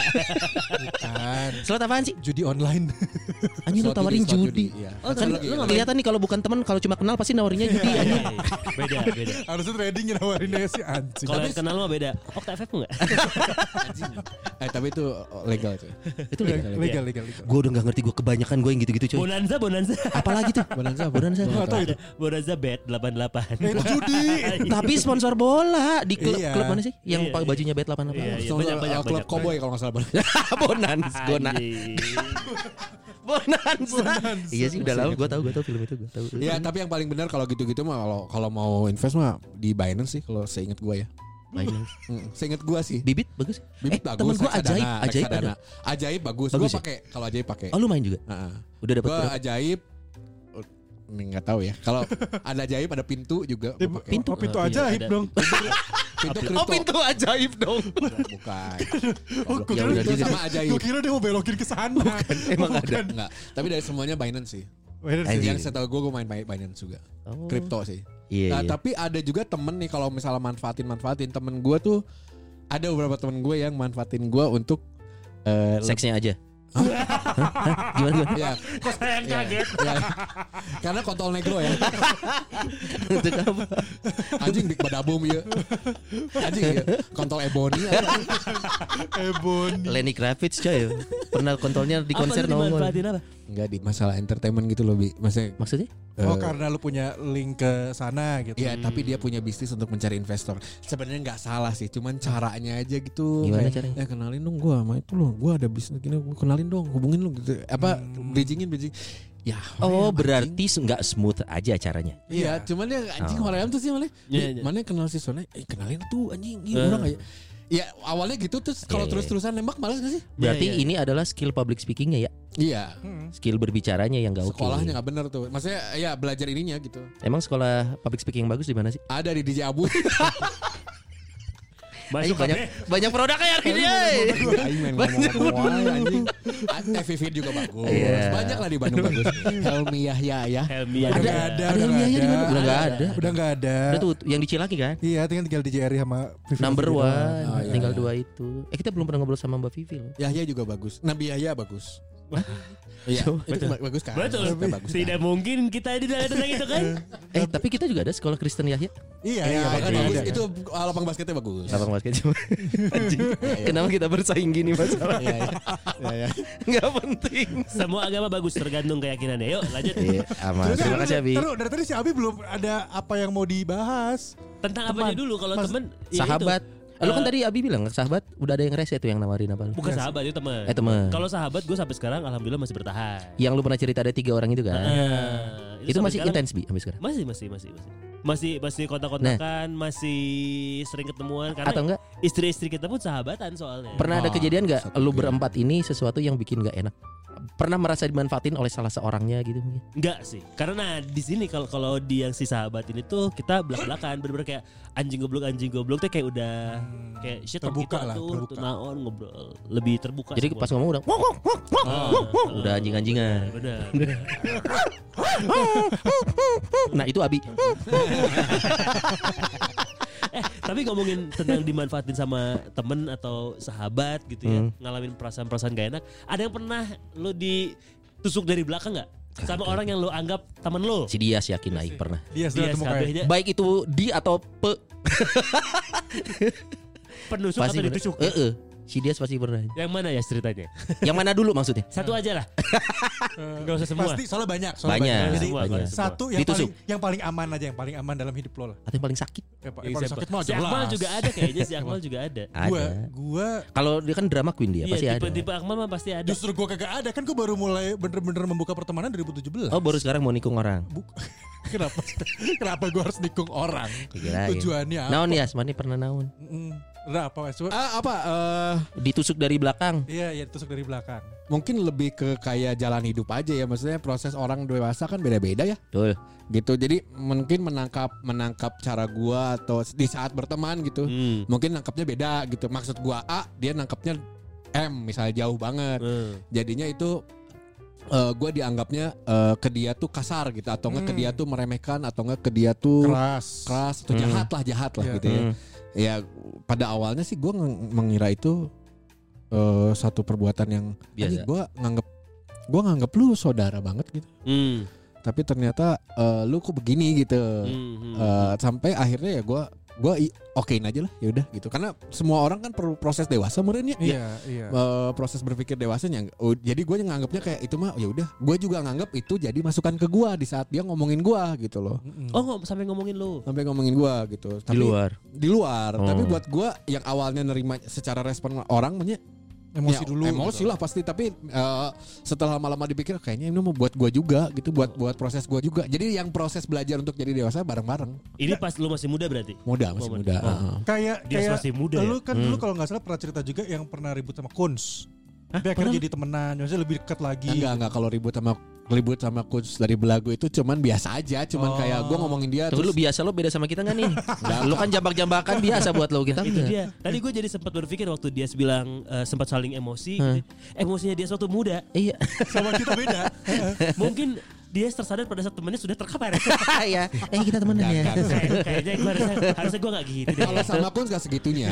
Kan Slot apaan sih? judi online. Anjing lu tawarin slot judi. Iya. Oh, Kan lu- nggak kelihatan nih kalau bukan teman kalau cuma kenal pasti nawarinnya judi Iya, anjing. iya, iya. Beda beda. Harusnya trading nawarinnya si anjing. Kalau yang kenal mah beda. Okta FF enggak? Eh tapi itu legal tuh. Itu legal. legal legal legal. Gue udah gak ngerti gue kebanyakan gue yang gitu-gitu coy. Bonanza Bonanza. Apalagi tuh? Bonanza? Bonanza. Gua nggak tahu itu. Bonanza bet 88. Eh, itu judi. Tapi sponsor bola di klub, Iya. klub mana sih? Yang Iya, pakai iya. bajunya bet 88. Iya, iya. Soalnya, banyak, banyak, uh, klub banyak. Cowboy kalau nggak salah. Bonans, Gona. Anjing. Bonanza. Iya sih udah lama gue tahu gue tahu film itu gue tahu. Ya tapi yang paling benar kalau gitu-gitu mah kalau kalau mau invest mah di Binance sih kalau seingat gua ya. Binance. Mm, Seingat gua sih. Bibit bagus. Bibit eh, bagus. temen gue ajaib, ajaib ada. Ajaib bagus. Bagus Gua ya? pakai kalau ajaib pakai. Oh lu main juga? Heeh. Udah dapat berapa? ajaib nggak tahu ya. Kalau ada ajaib ada pintu juga. Pintu. Oh, pintu Iya, ajaib ada. dong. Pintu Oh kripto. pintu ajaib dong. Bukan. Oh, gua Ya kira- udah Itu juga. sama ajaib. Gua kira dia mau belokin ke sana. Emang ada. Enggak. Tapi dari semuanya Binance sih. Bener sih. Yang setahu gue gue main Bi- Binance juga. Oh. Kripto sih. Iya. Nah, iya. tapi ada juga temen nih kalau misalnya manfaatin manfaatin temen gue tuh ada beberapa temen gue yang manfaatin gue untuk eh, Seksnya aja. Gimana gimana? ya, Kok saya yang ya, kaget? ya. karena kontol negro ya Untuk apa? anjing dik badabum ya anjing ya kontol ebony anjing. Ebony. Lenny Kravitz coy. Pernah kontrolnya di konser nongol. apa? Enggak di masalah entertainment gitu loh bi maksudnya Maksudnya? Oh eh, karena lu punya link ke sana gitu. Iya, tapi dia punya bisnis untuk mencari investor. Sebenarnya nggak salah sih, cuman caranya aja gitu. Gimana Kayak, caranya? Eh kenalin dong gua sama itu loh. Gua ada bisnis gini, gua kenalin dong, hubungin lu gitu. Apa bridgingin bridging. Ya. Oh anjing. berarti nggak smooth aja caranya. Iya, cuman dia anjing Oh. orang tuh sih malah. Iya, iya. Mana kenal si Sona? Eh kenalin tuh anjing. Iya, Eh. orang kayak Ya awalnya gitu terus kalau terus-terusan nembak malas gak sih? Berarti Iya, iya. ini adalah skill public speakingnya ya, Iya. Hmm. skill berbicaranya yang nggak oke. Sekolahnya nggak bener tuh. Maksudnya ya belajar ininya gitu. Emang sekolah public speaking yang bagus di mana sih? Ada di DJ Abu. Masuk banyak kabeh. banyak produknya hari ini. eh. Aing main. Ah, Fit juga bagus. Iya. Banyak lah di Bandung bagus. Helmi Yahya ya. Helmi Udah ada. ada. ada Helmianya di mana? Udah nggak Ada. Udah nggak ada. Udah tuh yang di Cilaki kan? Iya, tinggal tinggal di JRI sama Vivi Number Vivi one. Oh, iya, tinggal iya. dua itu. Eh kita belum pernah ngobrol sama Mbak Vivi loh. Yahya juga bagus. Nabi Yahya bagus. Iya, itu ba- bagus kan? Betul. Maksudnya bagus kan? Tidak mungkin kita di dalam tentang itu kan? Eh tapi kita juga ada sekolah Kristen Yahya. Iya, Iya, iya, kan makanya bagus. ada. Itu uh, lapang basketnya bagus. Lapang basket cuma. Anjing. Kenapa kita bersaing gini masalah? Iya, iya. Iya, iya. Nggak penting. Semua agama bagus tergantung keyakinannya. Yuk lanjut. Iya, aman. Terus Terima kan, kasih Abi. Taruh, dari tadi si Abi belum ada apa yang mau dibahas. Tentang apa Teman. dulu kalau temen ya Sahabat. Itu. Lu kan Eh, tadi Abi bilang sahabat udah ada yang rese tuh yang nawarin apa lu? Bukan sahabat itu teman. Eh teman. Kalau sahabat gue sampai sekarang alhamdulillah masih bertahan. Yang lu pernah cerita ada tiga orang itu kan? Eh, itu sampai masih intens bi sampai sekarang. Masih masih masih masih. Masih masih kontak-kontakan, masih sering ketemuan karena Atau enggak? istri-istri kita pun sahabatan soalnya. Pernah ada Ah, kejadian nggak lu berempat ini sesuatu yang bikin nggak enak? Pernah merasa dimanfaatin oleh salah seorangnya gitu mungkin? Enggak sih. Karena di sini kalau kalau di yang si sahabat ini tuh kita belak-belakan bener-bener kayak anjing goblok anjing goblok tuh kayak udah kayak shit Hmm. Terbuka lah, tuh, terbuka. tuh naon ngobrol lebih terbuka. Jadi pas ngomong udah wok, wok, wok, wok. Ah, udah ah, anjing-anjingan. Benar. Nah itu Abi. eh tapi ngomongin tentang dimanfaatin sama temen atau sahabat gitu ya, Hmm. ngalamin perasaan-perasaan gak enak. Ada yang pernah lo ditusuk dari belakang nggak? Sama orang yang lo anggap temen lo? Si Dias yakin Aing pernah. Dia Dia kabehnya Baik itu di atau pe penusuk pasti atau ditusuk? Eh, eh. Si Dias pasti pernah. Yang mana ya ceritanya? Yang mana dulu maksudnya? Satu aja lah. Gak usah semua. Pasti soalnya banyak. Soalnya Banyak, Jadi banyak. satu yang Ditusuk. paling yang paling aman aja, yang paling aman dalam hidup lo lah. Atau yang paling sakit? Yang Ya, yang paling siapa- sakit mah si Akmal juga ada kayaknya si Akmal juga ada. Gua, Ada. gua Kalau dia kan drama queen dia Iya, pasti tipe, ada. tipe Akmal mah pasti ada. justru gua kagak ada kan gua baru mulai bener-bener membuka pertemanan 2017. Oh baru sekarang mau nikung orang. Bu- kenapa kenapa gua harus nikung orang? Tujuannya apa? Naon ya, Asmani pernah naon? Mm, Udah apa Mas? Ah, apa Ditusuk dari belakang. Iya, iya tusuk dari belakang. mungkin lebih ke kayak jalan hidup aja ya maksudnya proses orang dewasa kan beda-beda ya Betul. gitu jadi mungkin menangkap menangkap cara gua atau di saat berteman gitu Hmm. mungkin nangkapnya beda gitu maksud gua A dia nangkapnya M misalnya jauh banget Hmm. jadinya itu eh gue dianggapnya eh, ke dia tuh kasar gitu atau enggak ke Hmm. dia tuh meremehkan atau enggak ke dia tuh Keras. keras atau Hmm. jahat lah jahat lah Iya. gitu ya Hmm. Ya pada awalnya sih gue mengira itu eh, satu perbuatan yang Biasa. gue nganggap gue nganggap lu saudara banget gitu Hmm. tapi ternyata eh, lu kok begini gitu Hmm. Hmm. Eh, sampai akhirnya ya gue gue okein aja lah ya udah gitu karena semua orang kan perlu proses dewasa meren ya Iya, iya. Eh, proses berpikir dewasanya oh, jadi gue nganggapnya kayak itu mah ya udah gue juga nganggap itu jadi masukan ke gue di saat dia ngomongin gue gitu loh. Oh ngom- sampai ngomongin lu. sampai ngomongin gue gitu Di luar. di luar Oh. tapi buat gue yang awalnya nerima secara respon orang menye emosi ya, dulu. emosi gitu. lah pasti tapi eh, setelah lama-lama dipikir kayaknya ini mau buat gue juga gitu buat buat proses gue juga jadi yang proses belajar untuk jadi dewasa bareng-bareng Ini pas lu masih muda berarti. muda masih Oh, muda oh. heeh. Kayak Dia kayak masih muda ya? Lu kan Hmm. dulu kalau nggak salah pernah cerita juga yang pernah ribut sama Kunz. Dia akhirnya pernah? jadi temenan, maksudnya lebih dekat lagi. enggak enggak kalau ribut sama ribut sama coach dari belagu itu cuman biasa aja cuman Oh. kayak gue ngomongin dia Tunggu lu biasa lo beda sama kita nggak nih? lu kan jambak-jambakan biasa buat lo kita itu enggak. dia. Tadi gue jadi sempat berpikir waktu dia bilang eh, sempat saling emosi. Hmm. gitu. Emosinya dia waktu muda. Iya. sama kita beda. Mungkin dia tersadar pada saat temennya sudah terkapar. Iya. Eh kita temenan ya. Kayaknya gue harusnya, harusnya gue gak gitu. Kalau sama Kun gak segitunya.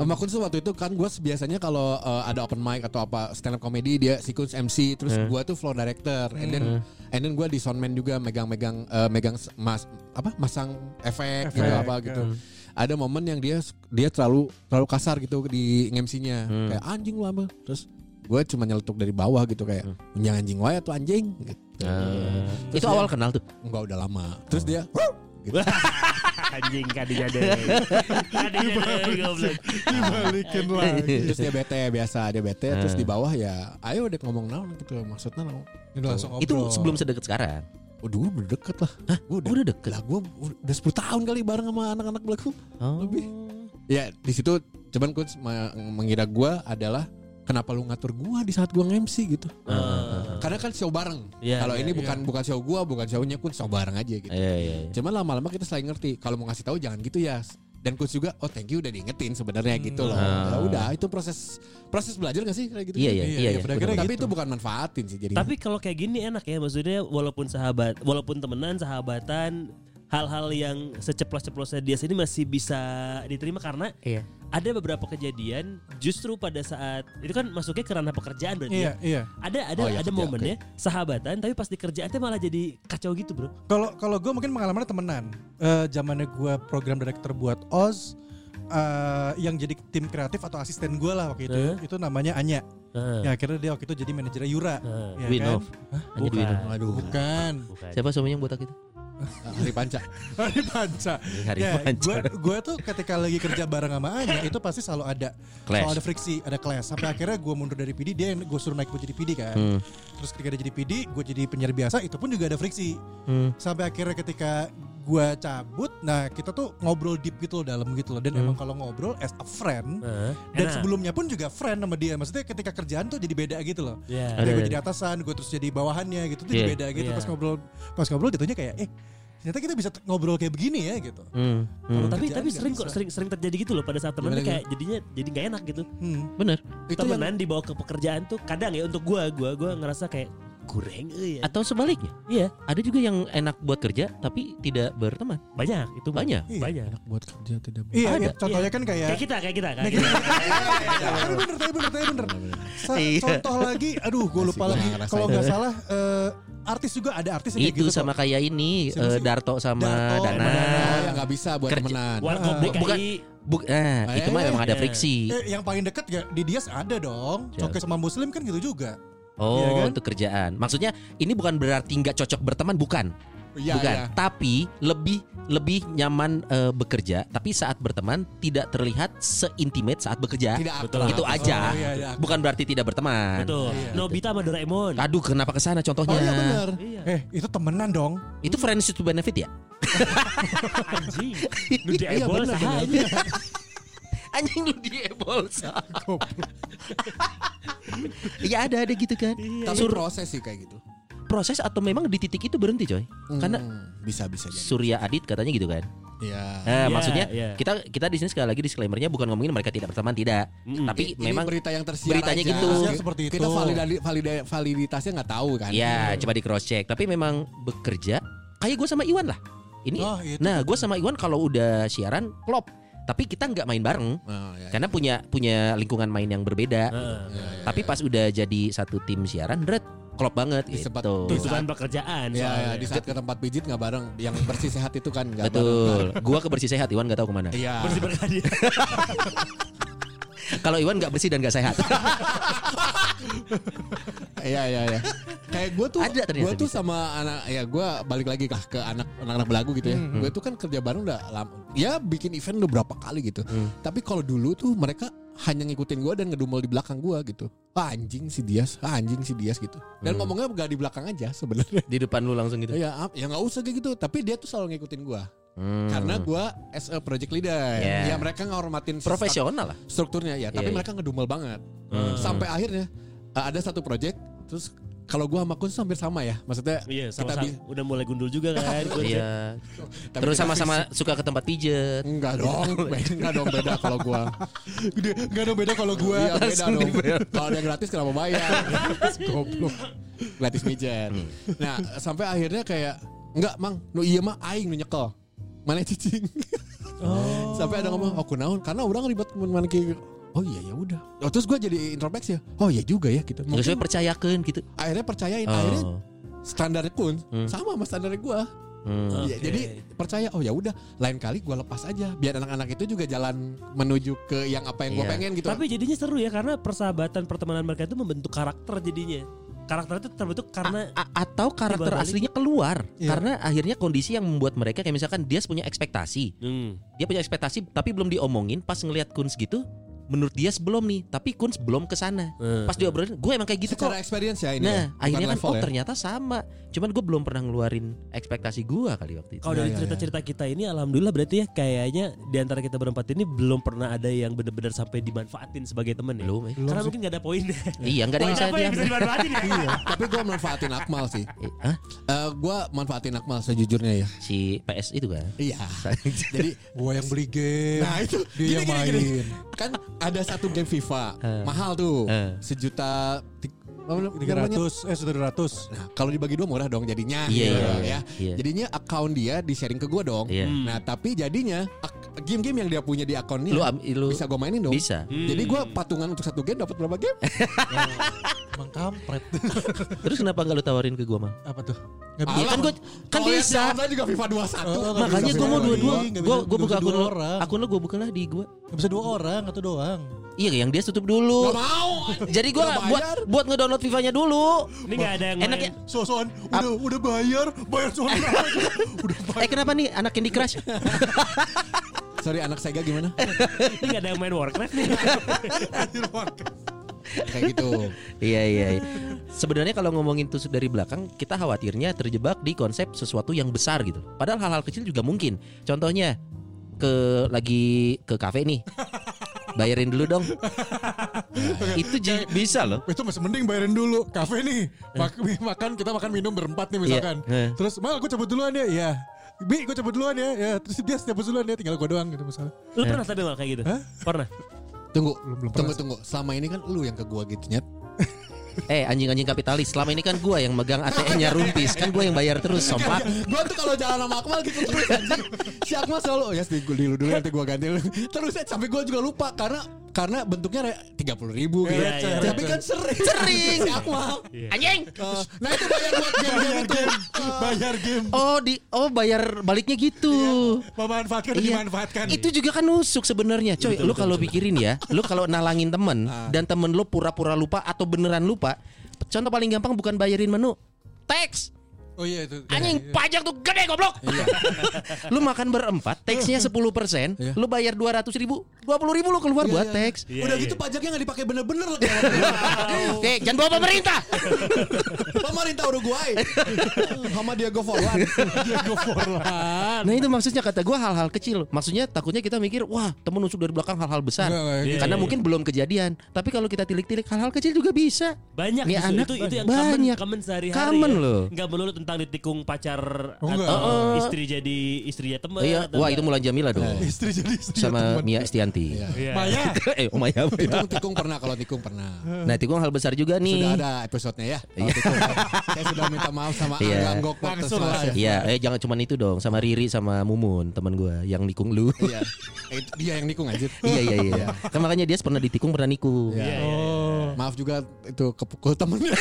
Sama Kun tuh waktu itu kan gue biasanya kalau uh, ada open mic atau apa stand up comedy dia si Kun MC terus gue tuh floor director and then and then gue di soundman juga megang-megang uh, megang mas apa masang efek, gitu Efek, apa gitu. ya. Ada momen yang dia dia terlalu terlalu kasar gitu di MC-nya kayak anjing lu apa terus gue cuma nyeletuk dari bawah gitu kayak "Punya anjing wae atau anjing gitu. Ah. itu awal kenal tuh. enggak udah lama terus dia gitu. Anjing kadinya deh. Kadinya deh goblok. Dibalikin lagi. terus dia bete biasa dia bete terus di bawah ya ayo udah ngomong naon gitu maksudnya naon langsung. Itu sebelum sedekat sekarang. Oh dulu udah deket lah Gua Oh, udah deket. Lah gue udah 10 tahun kali bareng sama anak-anak belakang Oh. Lebih. Ya di situ cuman ma- mengira gue adalah Kenapa lu ngatur gue di saat gue nge-MC gitu Ah. Karena kan show bareng Iya, Kalau iya, ini bukan bukan show gue Bukan shownya pun show bareng aja gitu Iya iya. iya. Cuman lama-lama kita selain ngerti Kalau mau ngasih tahu jangan gitu ya dan coach juga oh thank you udah diingetin sebenarnya gitu loh. Ah. Ya udah itu proses proses belajar gak sih kayak gitu? Iya iya Iya, iya. iya, iya. Bener. Tapi gitu. itu bukan manfaatin sih jadi. Tapi kalau kayak gini enak ya maksudnya walaupun sahabat, walaupun temenan, sahabatan, hal-hal yang seceplos-ceplosnya dia sini masih bisa diterima karena Iya. ada beberapa kejadian justru pada saat itu kan masuknya ke ranah pekerjaan berarti Iya, ya. iya. Ada ada Oh, iya, ada momennya sahabatan tapi pas di kerjaan tuh malah jadi kacau gitu, Bro. Kalau kalau gue mungkin pengalamannya temenan. Eh zamannya gue program director buat Oz. eh, yang jadi tim kreatif atau asisten gue lah waktu itu Eh? itu namanya Anya Heeh. ya akhirnya dia waktu itu jadi manajer Yura Heeh. ya Winov. kan? Winov. Waduh. bukan Bukan. Siapa suaminya yang botak itu? Hari panca. Hari Panca Hari ya Panca. gue gue tuh ketika lagi kerja bareng sama Anya itu pasti selalu ada Clash. selalu ada friksi ada clash sampai akhirnya gue mundur dari PD dia yang gue suruh naik buat jadi PD kan Hmm. terus ketika dia jadi PD gue jadi penyiar biasa itu pun juga ada friksi Hmm. sampai akhirnya ketika gue cabut nah kita tuh ngobrol deep gitu loh dalam gitu loh dan emang kalau ngobrol as a friend Heeh. dan Enak. sebelumnya pun juga friend sama dia maksudnya ketika kerjaan tuh jadi beda gitu loh Iya. Dia gue jadi atasan, gue terus jadi bawahannya gitu tuh jadi Iya. beda gitu Iya. pas ngobrol pas ngobrol jatuhnya kayak eh ternyata kita bisa ngobrol kayak begini ya gitu. Hmm. Hmm. tapi tapi sering kok sering sering terjadi gitu loh pada saat temen Gimana, tuh kayak jadinya jadi nggak enak gitu. Hmm. Bener. Itu yang Temenan dibawa ke pekerjaan tuh kadang ya untuk gua gua gua ngerasa kayak kurang eh, ya. Atau sebaliknya. Iya, Ada juga yang enak buat kerja tapi tidak berteman. banyak itu Banyak. Iya. Banyak. buat kerja tidak Iya, Ada. iya, contohnya kan kayak Kayak kita, kayak kita, kayak kita. tapi bener, tapi bener, tapi bener. Iya. Contoh lagi, aduh gue lupa lagi. Kalau nggak salah, eh, artis juga ada artis yang Itu gitu. sama kok. kayak ini Siapa eh, sih? Darto sama Darto Dana. sama Dana. Oh, yang nggak bisa buat Kerja- temenan. Warkop Ah. DKI. Bukan. Buk, nah, itu mah Eh, memang ada iya. friksi. Eh, yang paling deket ya di Dias ada dong. Siapa? Coke sama Muslim kan gitu juga. Oh, Iya kan? untuk kerjaan. Maksudnya ini bukan berarti nggak cocok berteman, bukan. Iya, bukan. iya. Tapi lebih lebih nyaman eh, bekerja, tapi saat berteman tidak terlihat seintimate saat bekerja. Tidak Betul. Itu aja. Oh, iya, iya. Bukan berarti tidak berteman. Betul. Nobita sama Doraemon. Aduh, kenapa ke sana Oh contohnya? iya benar. Iya. Eh, itu temenan dong. Itu friends to benefit ya? Anjing. Lu Iya, ebol bener. Anjing lu di Iya ada ada gitu kan. Tapi Sur- proses sih kayak gitu. proses atau memang di titik itu berhenti coy? Karena Hmm, bisa bisa jadi. Surya Adit katanya gitu kan. Iya. Nah, Iya, maksudnya iya. kita kita di sini sekali lagi disclaimernya bukan ngomongin mereka tidak berteman tidak, Mm-mm. tapi Ini memang berita yang tersiar beritanya aja. gitu. Tersiar seperti itu. Kita validasi valida- validitasnya nggak tahu kan. ya coba di cross check. Tapi memang bekerja kayak gue sama Iwan lah. Ini, Oh, itu. nah gue sama Iwan kalau udah siaran klop, tapi kita nggak main bareng Oh, iya. karena punya punya lingkungan main yang berbeda. Heeh. Iya, iya, tapi iya. pas udah jadi satu tim siaran, dret klop banget Di gitu. sempat- Itu kan pekerjaan Ya, ya, di saat ke tempat pijit nggak bareng, yang bersih sehat itu kan nggak bareng. Betul. Gua ke bersih sehat, Iwan nggak tahu ke mana. Iya. Bersih berkah dia. Kalau Iwan nggak bersih dan nggak sehat. Iya iya iya. Kayak gue tuh, gue tuh bisa. sama anak, ya gue balik lagi lah ke anak anak-anak belagu gitu ya. Hmm. Gue tuh kan kerja bareng udah lama. Ya bikin event udah berapa kali gitu. Hmm. Tapi kalau dulu tuh mereka hanya ngikutin gue dan ngedumel di belakang gue gitu. Ah, anjing si Dias, ah, anjing si Dias gitu. Dan Hmm. ngomongnya gak di belakang aja sebenarnya. Di depan lu langsung gitu. Ya, ya nggak usah kayak gitu. Tapi dia tuh selalu ngikutin gue. Hmm. Karena gue as a project leader. Yeah. Ya mereka ngehormatin si profesional lah. strukturnya ya. Tapi Iya, iya. mereka ngedumel banget. Hmm. Sampai akhirnya uh, ada satu project terus kalau gua sama Kun hampir sama ya. Maksudnya Iya, kita sama-sama bi- udah mulai gundul juga kan. Iya. tapi Terus kita sama-sama suka ke tempat pijet. enggak dong. Beda- enggak dong beda kalau gua. Gede, Gak ada beda kalau gue. Iya beda dong. Kalau yang gratis kenapa bayar? Goblok. Gratis mijet. Hmm. Nah, sampai akhirnya kayak enggak, Mang. Nu iya mah aing nu nyekel. Mana cicing. Sampai ada ngomong, "Oh, kunaon?" Karena orang ribet mana ki Oh iya ya udah. Oh, terus gue jadi introspeksi ya. Oh iya juga ya gitu. Mungkin sesuai percayakan gitu. akhirnya percayain. Akhirnya Oh. standar Kun Hmm. sama sama standar gua. Hmm. Ya, Oke. jadi percaya oh ya udah lain kali gua lepas aja biar anak-anak itu juga jalan menuju ke yang apa yang gua Iya. pengen gitu. Tapi jadinya seru ya karena persahabatan pertemanan mereka itu membentuk karakter jadinya. Karakter itu terbentuk karena A- atau karakter aslinya keluar Iya. karena akhirnya kondisi yang membuat mereka kayak misalkan dia punya ekspektasi Hmm. dia punya ekspektasi tapi belum diomongin pas ngelihat Kunz gitu menurut dia sebelum nih tapi Kunz belum ke sana Hmm. pas diobrolin gue emang kayak gitu kok secara experience ya ini. ya, nah bukan akhirnya kan level oh ya. ternyata sama cuman gue belum pernah ngeluarin ekspektasi gue kali waktu itu Kalau dari cerita-cerita kita ini alhamdulillah berarti ya kayaknya di antara kita berempat ini belum pernah ada yang benar-benar sampai dimanfaatin sebagai temen ya. belum eh. Karena mungkin gak ada poinnya. iya nggak ada yang yang bisa dimanfaatin ya? Iya, tapi gua manfaatin Akmal sih. Eh, Hah? Eh gua manfaatin Akmal sejujurnya ya. si PS itu kan Iya. Jadi Gue yang beli game. Nah itu Dia gini, yang gini, main. gini. Kan ada satu game FIFA Eh. Mahal tuh Eh. Sejuta ti- apa namanya? Tiga ratus, eh sudah dua ratus. Nah kalau dibagi dua murah dong jadinya Iya, gitu iya, ya. iya. Jadinya account dia di sharing ke gua dong Iya. Nah tapi jadinya game-game yang dia punya di akunnya lu am- lu Bisa gua mainin dong bisa Jadi gua patungan untuk satu game dapat berapa game? Emang kampret. terus kenapa nggak lu tawarin ke gue mah Apa tuh? Gak Iya kan gua kan Kalau yang bisa. download juga FIFA 21 Oh, nggak Makanya bisa gue mau dua dua-dua. Gue bisa- gue nggak buka bisa akun orang. Akun lo gue buka lah di gue. Gak bisa dua orang atau doang. Iya yang dia tutup dulu. Gak mau Jadi gue buat bayar. buat ngedownload FIFA-nya dulu. Ini gak ada yang Enak main. ya? Sosokan udah udah bayar, bayar soal udah bayar. Eh kenapa nih anak Candy Crush? Sorry anak Sega gimana? Ini gak ada yang main Warcraft nih. Kayak gitu iya iya. iya. Sebenarnya kalau ngomongin tusuk dari belakang, kita khawatirnya terjebak di konsep sesuatu yang besar gitu. Padahal hal-hal kecil juga mungkin. Contohnya ke lagi ke kafe nih. Bayarin dulu dong. itu ji- bisa loh. Itu masih mending bayarin dulu Kafe nih Mak- Makan kita makan minum berempat nih misalkan Iya. Terus Mal gue cabut duluan ya Iya Bi gue cabut duluan ya ya Terus dia cabut duluan ya Tinggal gue doang gitu misalnya Lu pernah tapi mal kayak gitu? Hah? Pernah? Tunggu belum Tunggu pernah. tunggu Selama ini kan lu yang ke gua gitu nyet Eh anjing-anjing kapitalis. Selama ini kan gua yang megang ATM-nya rumpis. Kan gua yang bayar terus sompak. Gue tuh kalau jalan sama Akmal gitu terus anjing. Si Akmal selalu oh ya yes, dulu dulu dulu nanti gue ganti Terus eh, sampai gue juga lupa Karena karena bentuknya tiga puluh ribu gitu. Iya, iya, Tapi kan sering Sering. Si Akmal Anjing. Eh, Nah itu bayar buat game-game itu Bayar game Oh di oh bayar baliknya gitu. Memanfaatkan dan Iya. dimanfaatkan Itu juga kan nusuk sebenarnya, coy. lu kalau pikirin ya, lu kalau nalangin temen dan temen lu pura-pura lupa atau beneran lupa, contoh paling gampang bukan bayarin menu, teks. Oh iya itu. Anjing pajak tuh gede goblok. lu makan berempat, teksnya 10%, Iya. lu bayar 200 ribu, 20 ribu lu keluar Iya, buat iya. teks. Iya, Udah iya. gitu pajaknya nggak dipakai bener-bener loh. Oke, jangan bawa pemerintah. Pemerintah Uruguay. Sama Diego Forlan. Diego Forlan. Nah itu maksudnya kata gua hal-hal kecil. Maksudnya takutnya kita mikir, wah temen nusuk dari belakang hal-hal besar. Iya, Karena iya, mungkin belum kejadian. Tapi kalau kita tilik-tilik hal-hal kecil juga bisa. Banyak Nih justru. anak itu itu yang banyak. common, common sehari-hari Common ya. loh. Enggak melulu tentang ditikung pacar Oh, enggak. atau Oh. istri jadi istrinya teman. iya, atau wah enggak. itu Mulan Jamila dong. Istri jadi istri Sama Mia Estianti. Iya. Maya. eh, oh Maya. Tikung, tikung pernah kalau tikung pernah. Nah, itu hal besar juga nih. Sudah ada episodenya ya. Tikung. Saya sudah minta maaf sama Iya. Angga Anggok Langsung lah. Iya, eh jangan cuman itu dong, sama Riri sama Mumun, teman gua yang nikung lu. Iya. Eh, dia yang nikung anjir. iya iya iya. Kan makanya dia pernah ditikung pernah nikung. Iya. Iya, iya, iya. Oh. Maaf juga itu kepukul temennya.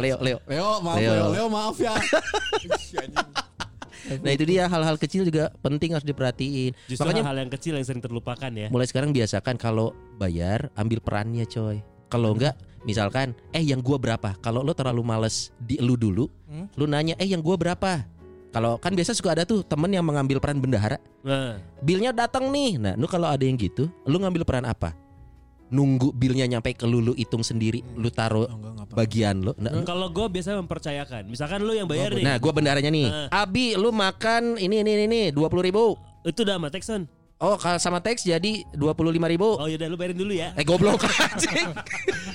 Leo, Leo. Leo, maaf Leo. Leo. Maaf ya. Nah itu dia hal-hal kecil juga penting harus diperhatiin. Justru Makanya hal-hal yang kecil yang sering terlupakan ya. mulai sekarang biasakan kalau bayar ambil perannya coy. Kalau enggak misalkan eh yang gua berapa? Kalau lo terlalu males di lu dulu, Hmm? lu nanya eh yang gua berapa? Kalau kan biasa suka ada tuh temen yang mengambil peran bendahara. Nah, Bilnya datang nih. Nah, lu kalau ada yang gitu, lu ngambil peran apa? Nunggu bilnya nyampe ke lu, lu hitung sendiri, lu taruh Oh, enggak, enggak apa. bagian lo. Nah, kalau gue biasa mempercayakan. Misalkan lu yang bayar nih. nah, gua bendaharanya nih. Nah. Abi, lu makan ini ini ini dua puluh ribu. Itu udah sama Texon. Oh, kalau sama teks jadi dua puluh lima ribu. Oh yaudah lu bayarin dulu ya. Eh goblok anjing.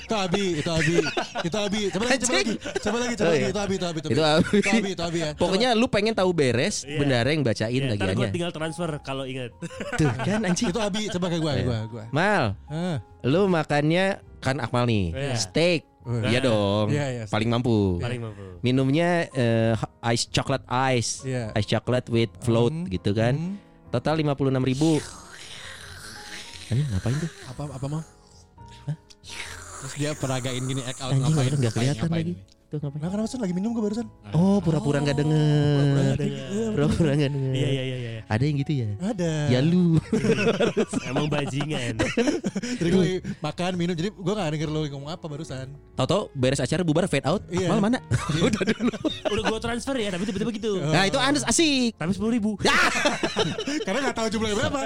Itu Abi, itu Abi, itu Abi. Coba lagi, coba lagi, coba lagi, coba Oh, lagi. iya. Itu Abi, itu Abi, Itu Abi. Itu Abi, itu Abi ya. Pokoknya lu pengen tahu beres, Iya. bendahara yang bacain Iya, ntar gue tagihannya. tinggal transfer kalau ingat. Tuh kan anjing. Itu Abi, coba kayak gue, gue, gue. Mal, lu makannya kan Akmal nih, Iya. steak. Iya dong. Iya, iya. Paling mampu. Paling mampu. Minumnya eh, ice chocolate ice. Iya. Ice chocolate with float Hmm. gitu kan. Hmm. Total 56 ribu. Anjing ngapain tuh? Apa apa mau? Terus dia peragain gini act out Anjing ngapain? ngapain, kelihatan ngapain lagi. ini? Tuh ngapain? Nah, kenapa sih lagi minum gue barusan? Oh, pura-pura nggak denger. Pura-pura nggak denger. Iya iya iya iya. Ada yang gitu ya? Ada. Ya lu. Emang bajingan. Jadi gue lagi makan, minum. Jadi gue gak denger lo ngomong apa barusan. Tahu-tahu beres acara bubar fade out. Iya. Mal mana? Udah dulu. Udah gue transfer ya, tapi tiba-tiba gitu. Nah, itu Anes asik. Tapi sepuluh ribu. Karena gak tahu jumlahnya berapa.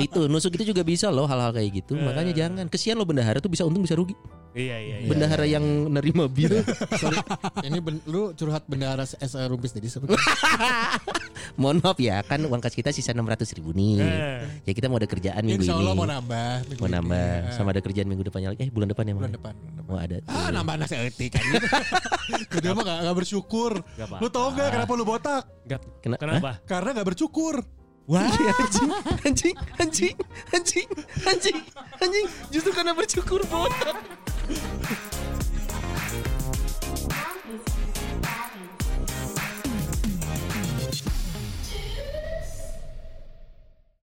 itu nusuk itu juga bisa loh hal-hal kayak gitu. Makanya jangan. Kesian lo bendahara tuh bisa untung bisa rugi. Iya iya iya. Bendahara yang nerima bil. Sorry, ini ben, lu curhat bendahara S Rumpis tadi sebenarnya. Mohon maaf ya, kan uang kas kita sisa 600 ribu nih. Eh. Ya kita mau ada kerjaan minggu Insya Allah ini. mau nambah. minggu Mau ini. nambah. Ah, Sama ada kerjaan minggu depannya lagi. Eh bulan depan ya bulan depan. bulan depan. Mau ada. Ah, nambah nasi etik kan. Dia mah gak, gak bersyukur. Gak apa-apa. Lu tau gak kenapa lu botak? Gak- Kena- Kenapa? Karena gak bercukur. Wah, anjing, anjing, anjing, anjing, anjing, anjing, justru karena bercukur botak.